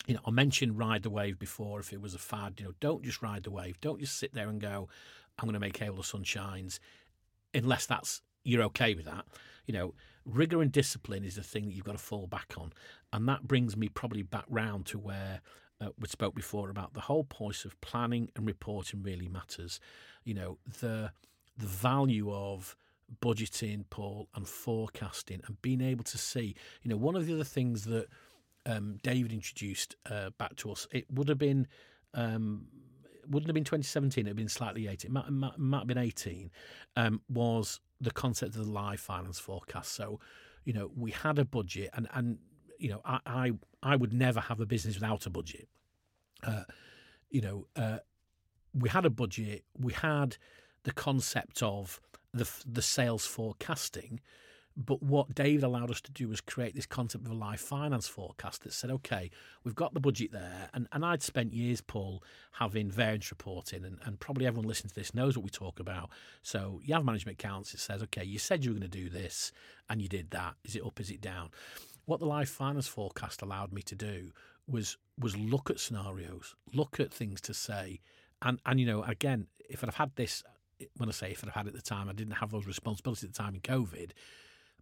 Speaker 2: You know, I mentioned ride the wave before. If it was a fad, you know, don't just ride the wave. Don't just sit there and go, I'm going to make while the sun shines, unless that's you're okay with that. You know, rigor and discipline is the thing that you've got to fall back on, and that brings me probably back round to where uh, we spoke before about the whole point of planning and reporting really matters. You know, the the value of budgeting, Paul, and forecasting, and being able to see. You know, one of the other things that um, David introduced uh, back to us, it would have been. Um, wouldn't have been 2017. It would have been slightly 18. It might, might, might have been 18. Um, was the concept of the live finance forecast. So, you know, we had a budget, and and you know, I I, I would never have a business without a budget. Uh, you know, uh, we had a budget. We had the concept of the the sales forecasting. But what David allowed us to do was create this concept of a live finance forecast that said, okay, we've got the budget there. And, and I'd spent years, Paul, having variance reporting, and, and probably everyone listening to this knows what we talk about. So you have management accounts, it says, okay, you said you were going to do this, and you did that. Is it up, is it down? What the live finance forecast allowed me to do was was look at scenarios, look at things to say. And, and you know, again, if I'd have had this, when I say if I'd have had it at the time, I didn't have those responsibilities at the time in COVID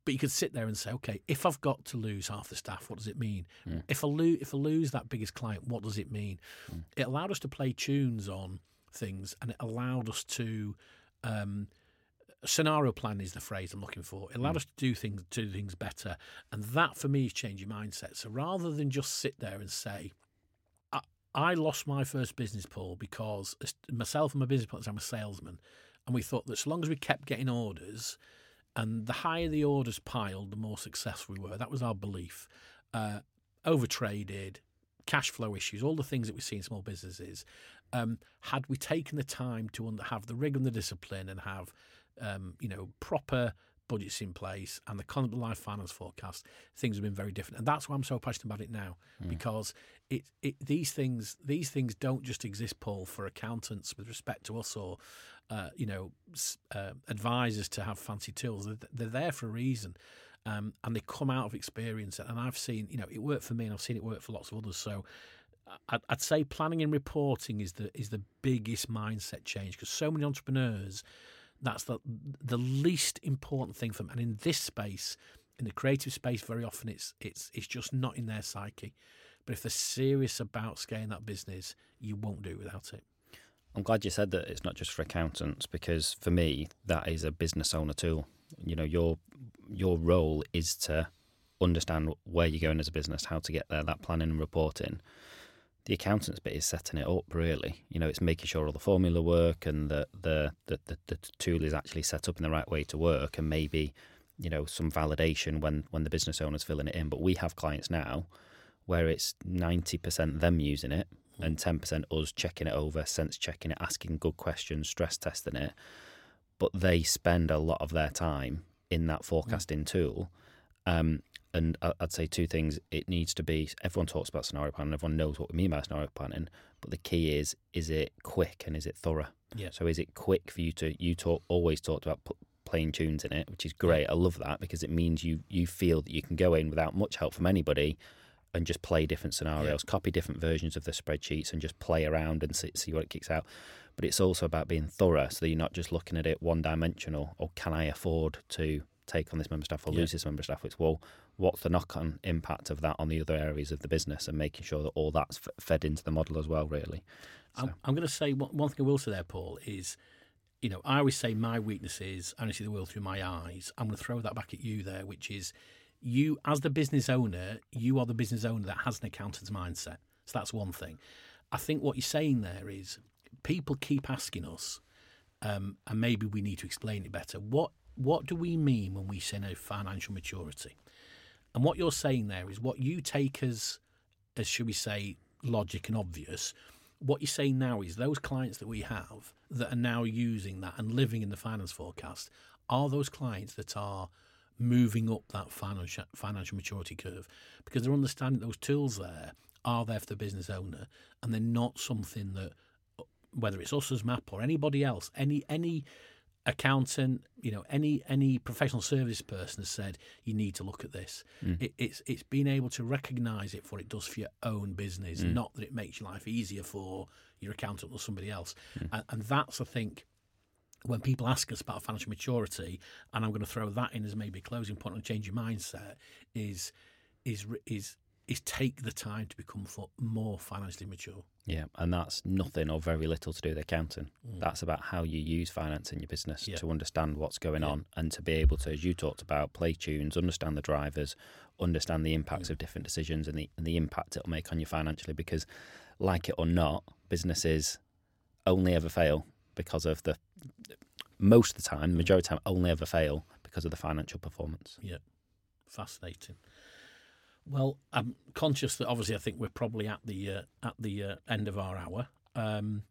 Speaker 2: but you could sit there and say, okay, if I've got to lose half the staff, what does it mean?
Speaker 3: Mm.
Speaker 2: If I lose, if I lose that biggest client, what does it mean?
Speaker 3: Mm.
Speaker 2: It allowed us to play tunes on things, and it allowed us to. Um, scenario plan is the phrase I'm looking for. It allowed
Speaker 3: Mm.
Speaker 2: us to do things, do things better, and that for me is changing mindset. So rather than just sit there and say, I, I lost my first business, Paul, because myself and my business partners, I'm a salesman, and we thought that so long as we kept getting orders, and the higher the orders piled, the more successful we were. That was our belief. Uh, overtraded, cash flow issues, all the things that we see in small businesses. Um, had we taken the time to under, have the rig and the discipline and have, um, you know, proper budgets in place and the life finance forecast, things would have been very different. And that's why I'm so passionate about it now because it, it these things these things don't just exist, Paul, for accountants with respect to us or uh, you know uh, advisors to have fancy tools. They're, they're there for a reason. Um, and they come out of experience, and I've seen, you know, it worked for me, and I've seen it work for lots of others. So, I'd, I'd say planning and reporting is the is the biggest mindset change because so many entrepreneurs that's the the least important thing for them. And in this space, in the creative space, very often it's it's it's just not in their psyche. But if they're serious about scaling that business, you won't do it without it.
Speaker 3: I'm glad you said that it's not just for accountants because for me that is a business owner tool. You know, your your role is to understand where you're going as a business, how to get there, that planning and reporting. The accountant's bit is setting it up really. You know, it's making sure all the formula work and the the, the, the, the tool is actually set up in the right way to work and maybe, you know, some validation when when the business owner's filling it in. But we have clients now where it's ninety percent them using it and 10% us checking it over, sense checking it, asking good questions, stress testing it. But they spend a lot of their time in that forecasting tool. Um, and I'd say two things. It needs to be, everyone talks about scenario planning, everyone knows what we mean by scenario planning. But the key is, is it quick and is it thorough?
Speaker 2: Yeah.
Speaker 3: So is it quick for you to, you talk, always talked about playing tunes in it, which is great. I love that because it means you, you feel that you can go in without much help from anybody and just play different scenarios, copy different versions of the spreadsheets, and just play around and see, see what it kicks out. But it's also about being thorough, so that you're not just looking at it one dimensional. Or oh, can I afford to take on this member staff or
Speaker 2: Yeah.
Speaker 3: lose this member staff? It's well, what's the knock-on impact of that on the other areas of the business, and making sure that all that's f- fed into the model as well. Really,
Speaker 2: I'm, I'm going to say one, one thing I will say there, Paul, is, you know, I always say my weakness is I only see the world through my eyes. I'm going to throw that back at you there, which is you, as the business owner, you are the business owner that has an accountant's mindset. So that's one thing. I think what you're saying there is people keep asking us, um, and maybe we need to explain it better. What what do we mean when we say no financial maturity? And what you're saying there is what you take as, as should we say, logic and obvious. What you're saying now is those clients that we have that are now using that and living in the finance forecast are those clients that are moving up that financial financial maturity curve because they're understanding those tools there are there for the business owner and they're not something that whether it's us as MAP or anybody else any any accountant you know any any professional service person has said you need to look at this. Hmm. It, it's it's being able to recognize it for what it does for your own business hmm. not that it makes your life easier for your accountant or somebody else. Hmm. And, and that's i think when people ask us about financial maturity, and I'm going to throw that in as maybe a closing point on change your mindset, is is is is take the time to become more financially mature.
Speaker 3: yeah, and that's nothing or very little to do with accounting. Mm. That's about how you use finance in your business
Speaker 2: Yeah.
Speaker 3: to understand what's going
Speaker 2: Yeah.
Speaker 3: on and to be able to, as you talked about, play tunes, understand the drivers, understand the impacts of different decisions and the and the impact it'll make on you financially. Because, like it or not, businesses only ever fail because of the most of the time, majority of the time, only ever fail because of the financial performance.
Speaker 2: Yeah, fascinating. Well, I'm conscious that obviously I think we're probably at the uh, at the uh, end of our hour. Um,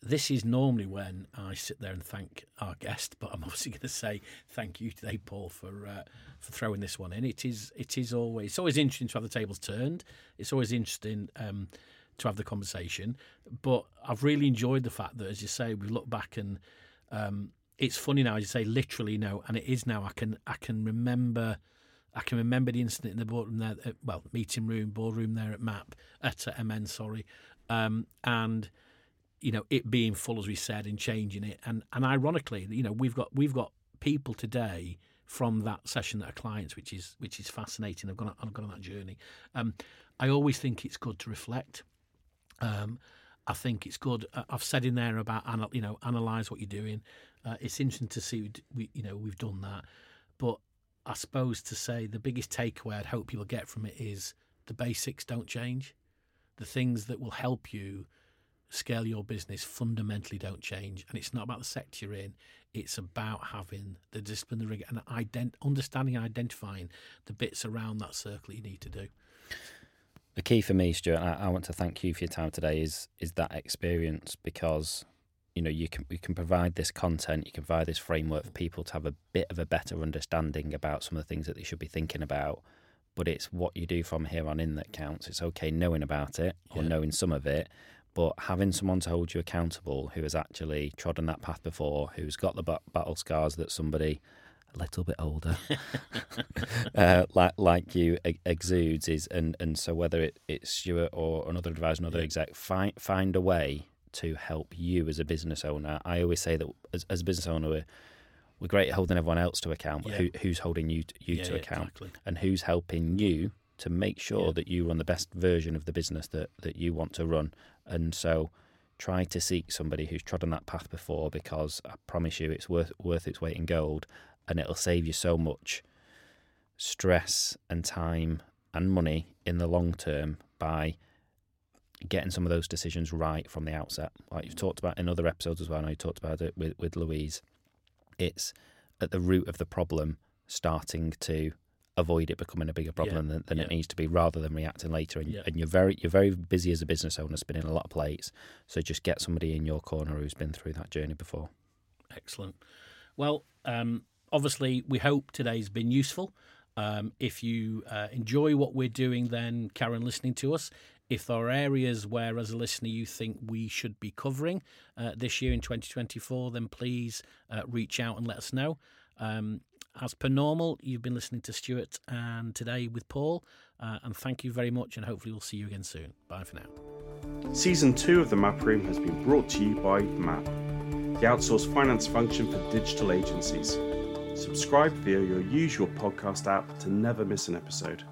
Speaker 2: this is normally when I sit there and thank our guest, but I'm obviously going to say thank you today, Paul, for uh, for throwing this one in. It is it is always it's always interesting to have the tables turned. It's always interesting um, to have the conversation. But I've really enjoyed the fact that, as you say, we look back and um, it's funny now. As you say, literally no, and it is now. I can I can remember. I can remember the incident in the boardroom there, uh, well, meeting room, boardroom there at MAP, at uh, MN, sorry, um, and you know it being full as we said and changing it and and ironically you know we've got we've got people today from that session that are clients which is which is fascinating i've gone i've gone on that journey um, i always think it's good to reflect um, I think it's good. Uh, I've said in there about you know analyze what you're doing. Uh, it's interesting to see we you know we've done that, but I suppose to say the biggest takeaway I'd hope people get from it is the basics don't change. The things that will help you scale your business fundamentally don't change. And it's not about the sector you're in, it's about having the discipline, the rigor, and ident- understanding and identifying the bits around that circle you need to do.
Speaker 3: The key for me, Stuart, I, I want to thank you for your time today, is is that experience because you know you can we can provide this content, you can provide this framework for people to have a bit of a better understanding about some of the things that they should be thinking about. But it's what you do from here on in that counts. It's okay knowing about it or yeah. knowing some of it, but having someone to hold you accountable who has actually trodden that path before, who's got the battle scars that somebody a little bit older, uh, like like you exudes is, and and so whether it, it's Stuart or another advisor, another yeah. exec, find find a way to help you as a business owner. I always say that as, as a business owner, we're, we're great at holding everyone else to account, but yeah. who, who's holding you you yeah, to account, exactly. and who's helping you to make sure that you run the best version of the business that, that you want to run. And so try to seek somebody who's trodden that path before because I promise you it's worth worth its weight in gold and it'll save you so much stress and time and money in the long term by getting some of those decisions right from the outset. Like you've talked about in other episodes as well, I know you talked about it with, with Louise. It's at the root of the problem starting to avoid it becoming a bigger problem yeah. than, than yeah. it needs to be rather than reacting later and, yeah. and, you're very you're very busy as a business owner spinning a lot of plates so just get somebody in your corner who's been through that journey before
Speaker 2: excellent well um, obviously we hope today's been useful um, if you uh, enjoy what we're doing then Karen listening to us if there are areas where as a listener you think we should be covering uh, this year in 2024 then please uh, reach out and let us know um, as per normal, you've been listening to Stuart and today with Paul. Uh, and thank you very much, and hopefully, we'll see you again soon. Bye for now.
Speaker 1: Season 2 of the MAP Room has been brought to you by MAP, the outsourced finance function for digital agencies. Subscribe via your usual podcast app to never miss an episode.